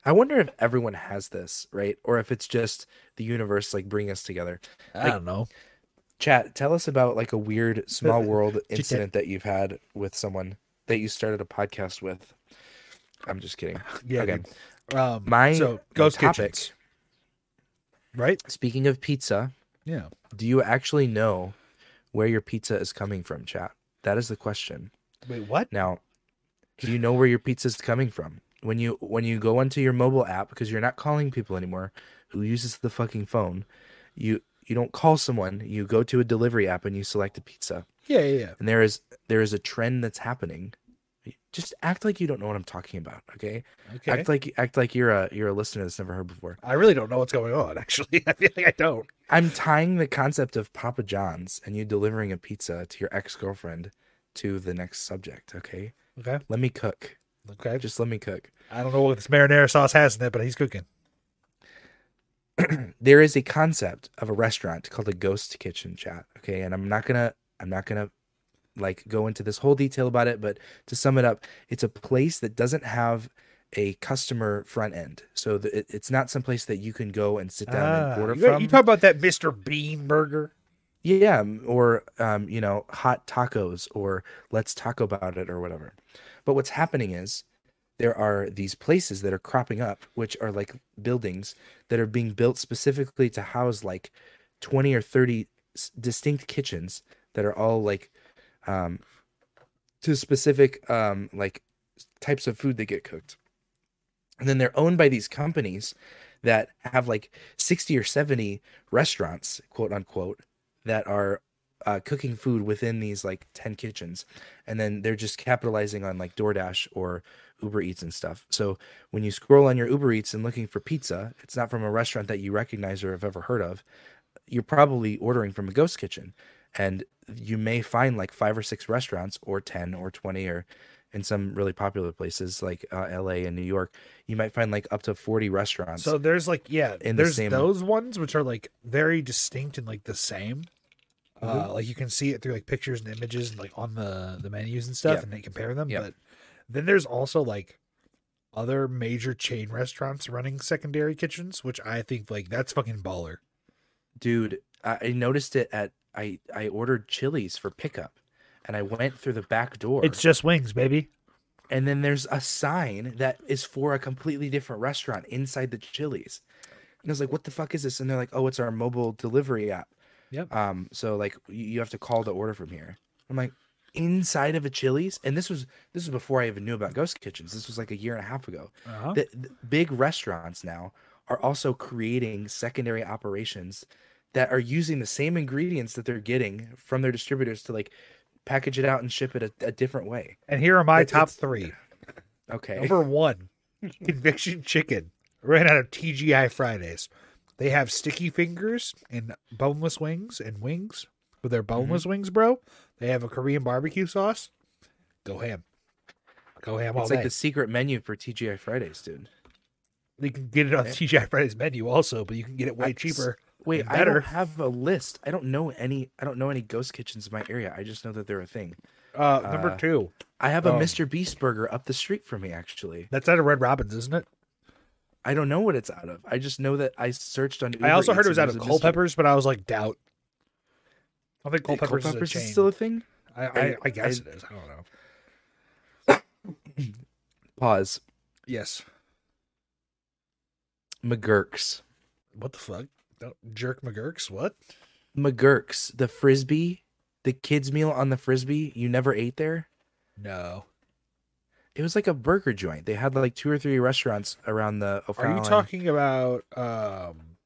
I wonder if everyone has this, right? Or if it's just the universe like bringing us together. i Like, don't know Chat, tell us about like a weird [laughs] small world incident that you've had with someone that you started a podcast with. I'm just kidding. [laughs] yeah okay. um My- so my ghost topic- kitchens right Speaking of pizza, yeah do you actually know where your pizza is coming from, chat? That is the question. wait what Now, do you know where your pizza is coming from? When you when you go onto your mobile app because you're not calling people anymore who uses the fucking phone, you you don't call someone, you go to a delivery app and you select a pizza. yeah yeah yeah And there is there is a trend that's happening. Just act like you don't know what I'm talking about, okay? okay Act like act like you're a you're a listener that's never heard before. i really don't know what's going on actually [laughs] i feel like i don't I'm tying the concept of Papa John's and you delivering a pizza to your ex-girlfriend to the next subject, okay? okay Let me cook. Okay Just let me cook. I don't know what this marinara sauce has in it, but he's cooking. [clears throat] there is a concept of a restaurant called a ghost kitchen chat okay and i'm not gonna i'm not gonna like go into this whole detail about it but to sum it up it's a place that doesn't have a customer front end so the, it, it's not some place that you can go and sit down Ah, and order you, from you talk about that Mr. Beast burger? yeah um, or um, you know hot tacos or let's talk about it or whatever but what's happening is there are these places that are cropping up which are like buildings that are being built specifically to house like 20 or 30 s- distinct kitchens that are all like um to specific um like types of food that get cooked. And then they're owned by these companies that have like 60 or 70 restaurants, quote unquote, that are uh, cooking food within these like 10 kitchens. And then they're just capitalizing on like DoorDash or Uber Eats and stuff. So when you scroll on your Uber Eats and looking for pizza, it's not from a restaurant that you recognize or have ever heard of. You're probably ordering from a ghost kitchen. And you may find like five or six restaurants or 10 or 20 or in some really popular places like uh, LA and New York, you might find like up to 40 restaurants. So there's like yeah, In the there's same- those ones which are like very distinct and like the same. Uh, Mhm. like you can see it through like pictures and images and like on the the menus and stuff, Yeah. and they compare them. Yeah. But then there's also like other major chain restaurants running secondary kitchens, which I think like that's fucking baller. dude I, I noticed it at i i ordered Chili's for pickup and i went through the back door It's just wings, baby. and then there's a sign that is for a completely different restaurant inside the Chili's and i was like what the fuck is this and they're like oh it's our mobile delivery app Yep. um so like you, have to call to order from here i'm like inside of a chili's and this was this was before i even knew about ghost kitchens this was like a year and a half ago Uh-huh. the, the big restaurants now are also creating secondary operations that are using the same ingredients that they're getting from their distributors to like package it out and ship it a, a different way. And here are my It's- top it's- three. [laughs] Okay. Number one, [laughs] Conviction Chicken, Ran out of TGI Fridays. They have sticky fingers and boneless wings and wings with their boneless wings, bro. They have a Korean barbecue sauce. Go ham. Go ham all it's day. like the secret menu for TGI Fridays, dude. You can get it on TGI Fridays menu also, but you can get it way I- cheaper. Wait, I don't have a list. I don't know any. I don't know any ghost kitchens in my area. I just know that they're a thing. Uh, number Uh, two, I have a Oh. Mr. Beast burger up the street from me. Actually, that's out of Red Robin's, isn't it? I don't know what it's out of. I just know that I searched on. I Uber also heard it was out of Culpeppers, but I was like, doubt. I think. Culpeppers, Culpeppers is a chain. still a thing. I, I, I- I guess I- it is. I don't know. [coughs] Pause. Yes. McGurk's. What the fuck? Don't jerk McGurk's. What? McGurk's, the frisbee, the kids meal on the frisbee. You never ate there. No. It was like a burger joint. They had like two or three restaurants around the. Are O'Fallon. you talking about um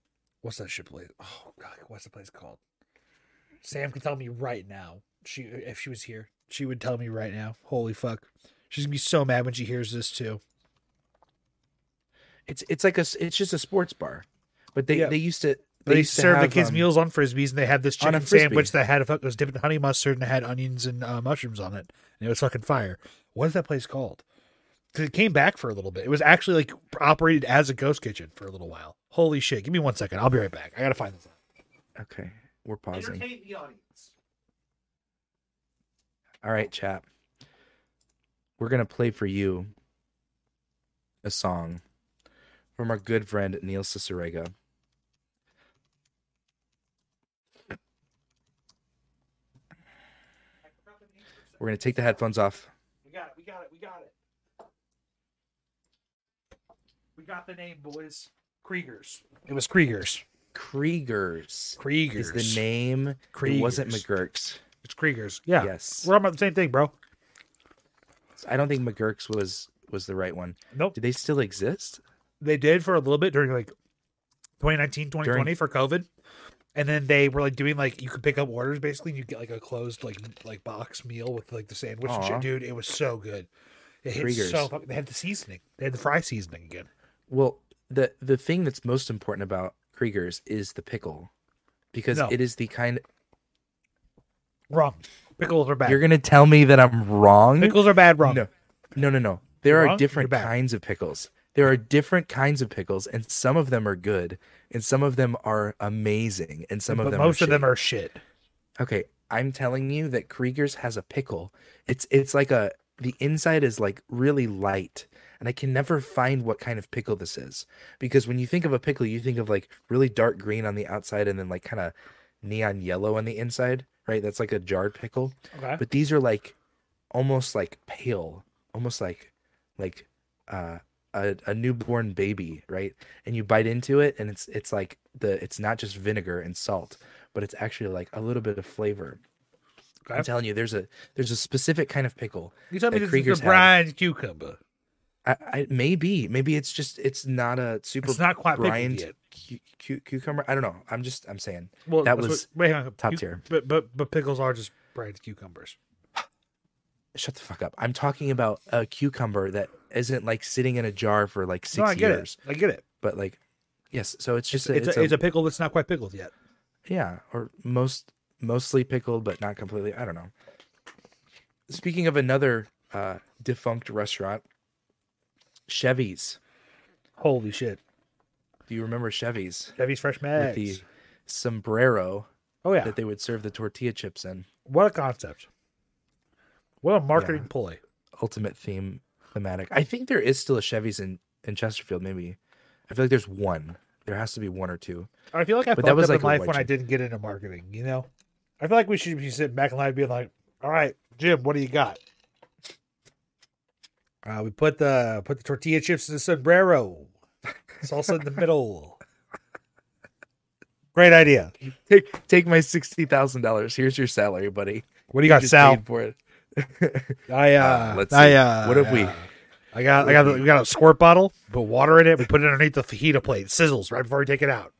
what's that shit place? Oh god, what's the place called? Sam can tell me right now. She if she was here, she would tell me right now. Holy fuck. She's gonna be so mad when she hears this too. It's it's like a it's just a sports bar, but they Yeah. they used to They, used to served the kids um, meals on frisbees, and they had this chicken sandwich that had a fuck was dipped in honey mustard and it had onions and uh, mushrooms on it, and it was fucking fire. What is that place called? Because it came back for a little bit. It was actually like operated as a ghost kitchen for a little while. Holy shit! Give me one second. I'll be right back. I gotta find this. out. Okay, we're pausing. Entertain the audience. All right, chap. We're gonna play for you a song from our good friend Neil Cicerega. We're gonna take the headphones off. We got it. We got it. We got it. We got the name, boys. Kriegers. It was Kriegers. Kriegers Kriegers. is the name. Kriegers. It wasn't McGurk's. It's Kriegers. Yeah. Yes. We're talking about the same thing, bro. I don't think McGurk's was was the right one. Nope. Do they still exist? They did for a little bit during like 2019, 2020 for COVID. And then they were like doing like you could pick up orders basically and you get like a closed like like box meal with like the sandwich and shit. Dude, it was so good. It hit so fucking they had the seasoning. They had the fry seasoning again. Well, the the thing that's most important about Kriegers is the pickle, because No. it is the kind. Wrong. Pickles are bad. You're gonna tell me that I'm wrong? Pickles are bad, wrong. No, no, no, no. There are different kinds of pickles. There are different kinds of pickles, and some of them are good, and some of them are amazing, and some but of them most are of them are shit. Okay, I'm telling you that Krieger's has a pickle. It's it's like a the inside is like really light, and I can never find what kind of pickle this is because when you think of a pickle, you think of like really dark green on the outside and then like kind of neon yellow on the inside, right? That's like a jarred pickle. Okay. But these are like almost like pale, almost like like uh a, a newborn baby, right? And you bite into it and it's it's like the it's not just vinegar and salt, but it's actually like a little bit of flavor. Okay. I'm telling you, there's a there's a specific kind of pickle. You tell me this is Krieger's the had. brine cucumber. I, I maybe maybe it's just it's not a super It's not quite brined yet. cu- cu- cucumber. I don't know. I'm just I'm saying Well, That was what, wait, on. top tier. But but but pickles are just fried cucumbers. Shut the fuck up. I'm talking about a cucumber that isn't like sitting in a jar for like six no, I get years, it. I get it. but like yes. So it's just It's, a, a, it's a pickle that's not quite pickled yet. yeah, or most mostly pickled, but not completely. I don't know. Speaking of another uh, defunct restaurant, Chevy's. Holy shit! Do you remember Chevy's Chevy's fresh with mags. the sombrero Oh yeah, that they would serve the tortilla chips in? what a concept! What a marketing ploy. Ultimate theme thematic. I think there is still a Chevy's in in Chesterfield. Maybe I feel like there's one. There has to be one or two. I feel like I But that was up like in life when I didn't get into marketing. You know, I feel like we should be sitting back in life being like, "All right, Jim, what do you got?" Uh, we put the put the tortilla chips in the sombrero, salsa in the [laughs] middle. Great idea. Take take my sixty thousand dollars. Here's your salary, buddy. What do you got, just Sal? for it. I uh, let's I uh, What have we- I got I got we got a squirt bottle, put water in it, we [laughs] put it underneath the fajita plate, it sizzles right before we take it out.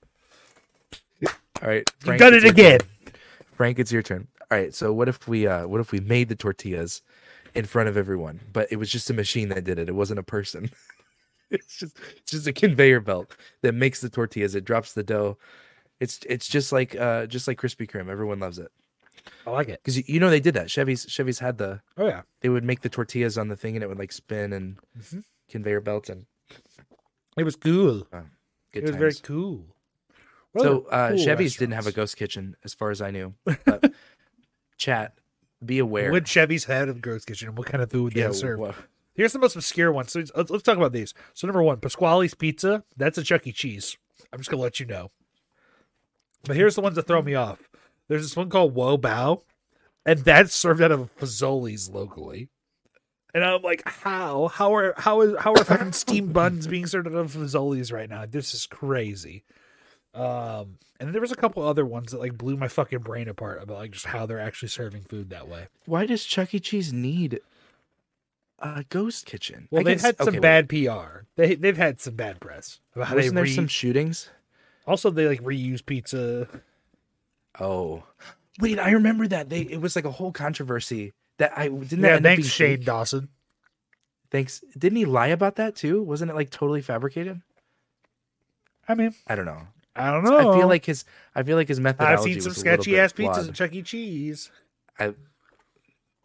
All right, You Frank, done it again. turn. Frank, it's your turn. All right. So what if we uh what if we made the tortillas in front of everyone, but it was just a machine that did it. It wasn't a person. [laughs] it's just it's just a conveyor belt that makes the tortillas. It drops the dough. It's it's just like uh just like Krispy Kreme. Everyone loves it I like it. because you, know they did that. Chevy's Chevy's had the Oh yeah. they would make the tortillas on the thing and it would like spin and Mhm. conveyor belts and It was cool. good it was times. very cool. What So uh, cool Chevy's didn't have a ghost kitchen, as far as I knew. [laughs] But chat, be aware. Would Chevy's had a ghost kitchen? and What kind of food would they yeah, served? wha- Here's the most obscure one. So let's, let's talk about these. So number one, Pasqually's Pizza. That's a Chuck E. Cheese. I'm just gonna let you know. But here's the ones that throw me off. There's this one called Wow Bao, and that's served out of Fazoli's locally. And I'm like, how? How are how is how are fucking steamed buns being served out of Fazoli's right now? This is crazy. Um, and there was a couple other ones that like blew my fucking brain apart about like just how they're actually serving food that way. Why does Chuck E. Cheese need a ghost kitchen? Well, I they've guess- had some okay, wait. bad PR. They they've had some bad press about how Wasn't they there re- some shootings? also they like reuse pizza. Oh, wait, I remember that. They it was like a whole controversy that I didn't. that Yeah, end thanks being Shane fake? Dawson. Thanks. Didn't he lie about that too? Wasn't it like totally fabricated? I mean, I don't know. I don't know. I feel like his. I feel like his methodology. I've seen some was sketchy ass pizzas flawed. at Chuck E. Cheese. I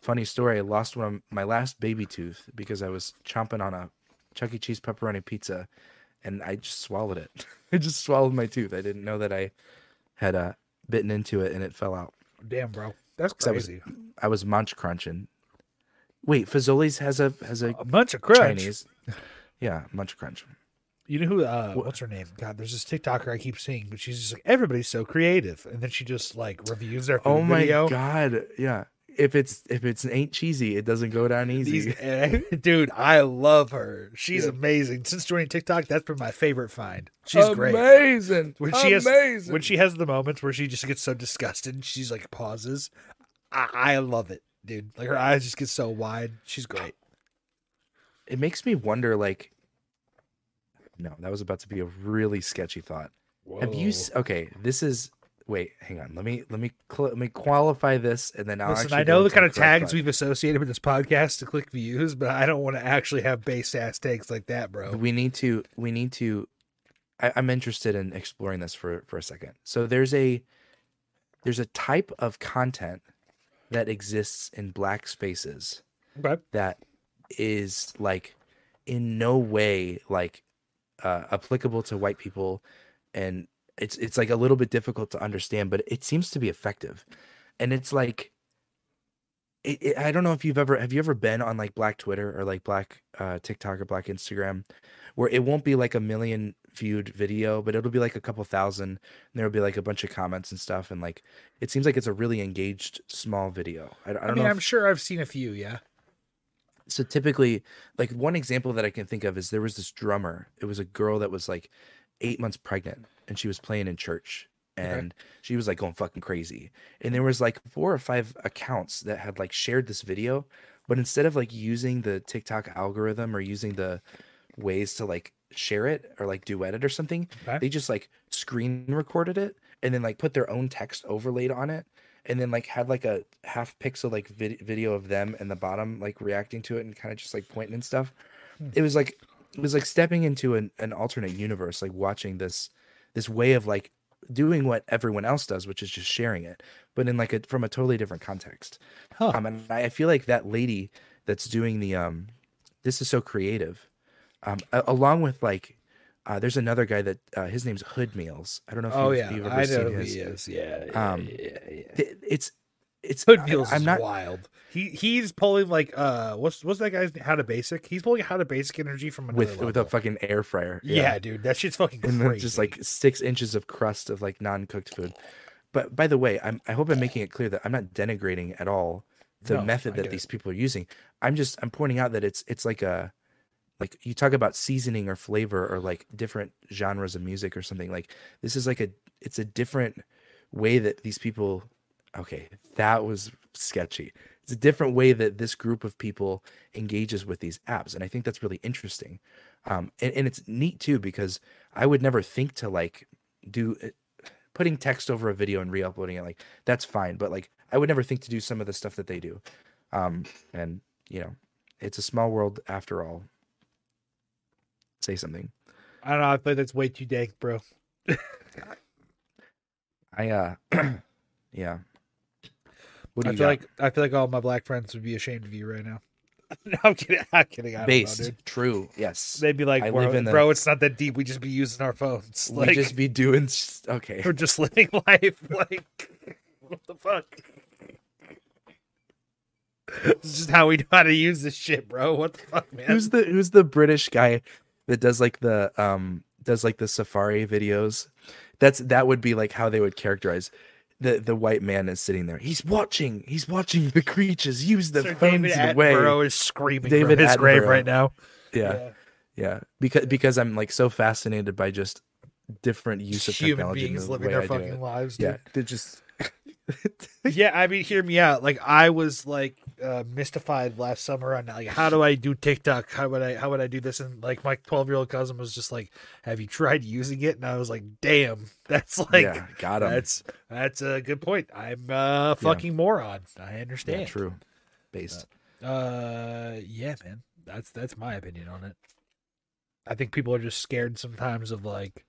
funny story. I lost one of my last baby tooth because I was chomping on a Chuck E. Cheese pepperoni pizza, and I just swallowed it. [laughs] I just swallowed my tooth. I didn't know that I had uh, bitten into it, and it fell out. Damn, bro, that's 'Cause I was- crazy. I was munch crunching. Wait, Fazoli's has a has a A bunch of crunch. Chinese. Yeah, munch crunch. You know who? Uh, What- what's her name? God, there's this TikToker I keep seeing, but she's just like everybody's so creative, and then she just like reviews their food Oh my video. god! Yeah, if it's if it's ain't cheesy, it doesn't go down easy. These, [laughs] eh, dude, I love her. She's Yeah. amazing. Since joining TikTok, that's been my favorite find. She's great. Amazing. When she has- when she has the moments where she just gets so disgusted and she's like pauses i, I love it dude like her eyes just get so wide she's great it makes me wonder like no that was about to be a really sketchy thought have you okay this is wait hang on. Let me let me cl- let me qualify this and then i'll listen i know the kind of tags thought. we've associated with this podcast to click views but i don't want to actually have base ass tags like that bro. We need to we need to I, i'm interested in exploring this for for a second. So there's a there's a type of content that exists in black spaces okay. that is like in no way like uh, applicable to white people and it's it's like a little bit difficult to understand but it seems to be effective. And it's like it, it- i don't know if you've ever have you ever been on like black twitter or like black uh tiktok or black instagram where it won't be like a million viewed video but it'll be like a couple thousand and there'll be like a bunch of comments and stuff and like it seems like it's a really engaged small video. I, I don't i, mean know if- i'm sure i've seen a few yeah. So typically like one example that i can think of is there was this drummer. It was a girl that was like eight months pregnant and she was playing in church Okay. and she was like going fucking crazy and there was like four or five accounts that had like shared this video but instead of like using the TikTok algorithm or using the ways to like share it or like duet it or something, Okay. they just like screen recorded it and then like put their own text overlaid on it and then like had like a half pixel like vid- video of them in the bottom like reacting to it and kind of just like pointing and stuff. Hmm. It was like it was like stepping into an, an alternate universe, like watching this this way of like doing what everyone else does, which is just sharing it, but in like a from a totally different context. Huh. Um, and I feel like that lady that's doing the um, this is so creative. Um, a- along with like, uh, there's another guy that uh, his name's Hood Meals. I don't know if oh you've, yeah, you've ever I seen know who he is. Yeah, yeah, Um, yeah, yeah. Th- It's it's Hood I- Meals I'm not wild. He he's pulling like uh what's what's that guy's how to basic? He's pulling how to basic energy from another with with a fucking air fryer. yeah. dude, that shit's fucking and crazy. just like six inches of crust of like non-cooked food. But by the way, I'm I hope I'm making it clear that I'm not denigrating at all the No, method that these people are using. I'm just I'm pointing out that it's it's like a like you talk about seasoning or flavor or like different genres of music or something like this is like a it's a different way that these people okay that was sketchy. It's a different way that this group of people engages with these apps and i think that's really interesting. Um and, and it's neat too because i would never think to like do uh, putting text over a video and re-uploading it like that's fine but like i would never think to do some of the stuff that they do. Um and you know it's a small world after all. Say something. I don't know. I feel like that's way too dank, bro. i uh [clears throat] yeah what do I you feel got? like I feel like all my black friends would be ashamed of you right now. [laughs] no, I'm kidding. [laughs] I'm kidding. I don't know, dude. true yes They'd be like, I bro, the- bro, it's not that deep. We just be using our phones. we just be doing okay [laughs] we're just living life. Like, what the fuck? This is just how we know how to use this shit, bro. What the fuck, man? who's the who's the british guy that does like the um does like the safari videos that's that would be like how they would characterize the the white man is sitting there he's watching he's watching the creatures use the Sir phones David away Attenborough is screaming David from his grave right now. yeah yeah because because i'm like so fascinated by just different use of Human technology beings the living their I fucking lives. Dude. yeah they're just [laughs] yeah, I mean, hear me out. Like, I was like uh, mystified last summer on like, how [laughs] do I do TikTok? How would I how would I do this? And like, my twelve year old cousin was just like, "Have you tried using it?" And I was like, "Damn, [laughs] that's like yeah got him that's that's a good point. I'm a fucking moron. I understand. yeah true based Uh, yeah, man. That's that's my opinion on it. I think people are just scared sometimes of like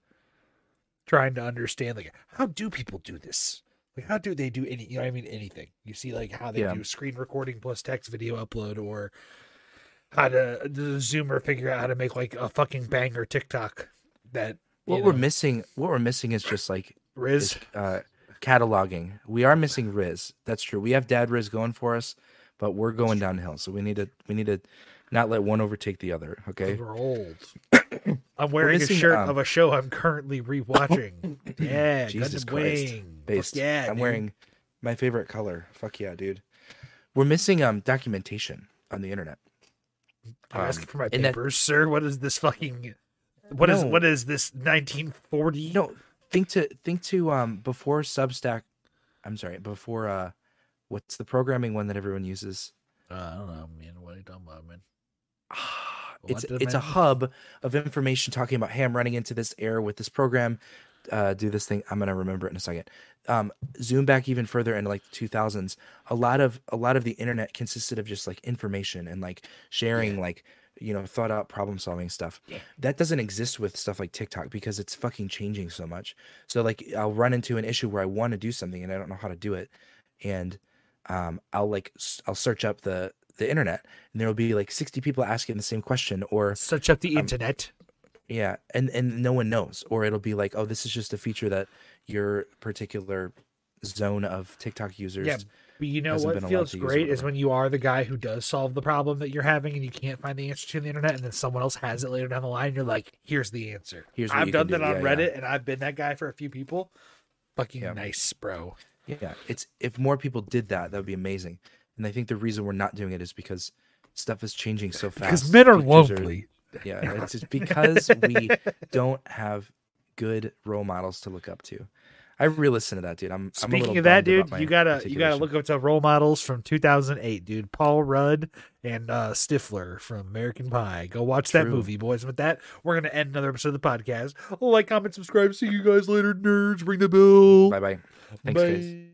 trying to understand like how do people do this? Like how do they do any you know I mean anything. You see like how they Yeah. do screen recording plus text video upload or how to the zoomer figure out how to make like a fucking banger TikTok that what we're missing what we're missing is just like Riz is uh, cataloging. We are missing Riz. That's true. We have Dad Riz going for us, but we're going downhill. So we need to we need to not let one overtake the other. Okay. We're old. I'm wearing missing, a shirt um, of a show I'm currently rewatching. [laughs] yeah, Jesus Gundam Christ. Wing. Fuck Based. yeah, I'm dude. wearing my favorite color. Fuck yeah, dude. We're missing um documentation on the internet. You're asking um, for my and that- papers, sir. What is this fucking? What is No. what is this 1940? No, think to think to um before Substack. I'm sorry, before uh, what's the programming one that everyone uses? Uh, I don't know, man. What are you talking about, man? [sighs] [sighs] [sighs] it's it's a hub of information talking about hey i'm running into this error with this program. Uh, do this thing. I'm gonna remember it in a second. Um, zoom back even further into like the 2000s a lot of a lot of the internet consisted of just like information and like sharing like you know thought out problem solving stuff. Yeah. that doesn't exist with stuff like tiktok because it's fucking changing so much. So like i'll run into an issue where i want to do something and i don't know how to do it. And um, i'll like i'll search up the the internet and there'll be like 60 people asking the same question or Search up the Um, internet. yeah and and no one knows or it'll be like oh this is just a feature that your particular zone of tiktok users Yeah, but you know what feels to use or great is when you are the guy who does solve the problem that you're having and you can't find the answer to the internet, and then someone else has it later down the line. And you're like, "Here's the answer." Here's what I've done that do. on Yeah, yeah. Reddit, and I've been that guy for a few people. Fucking Yeah. nice, bro. yeah it's if more people did that that would be amazing and i think the reason we're not doing it is because stuff is changing so fast Because men are lonely. yeah [laughs] it's just because we don't have good role models to look up to I re-listened to that, dude. I'm. I'm a Speaking little of that, dude, you gotta you gotta look up to role models from 2008, dude. Paul Rudd and uh, Stifler from American Pie. Go watch that movie, boys. With that, we're gonna end another episode of the podcast. Like, comment, subscribe. See you guys later, nerds. Ring the bell. Bye bye. Thanks, guys. Bye.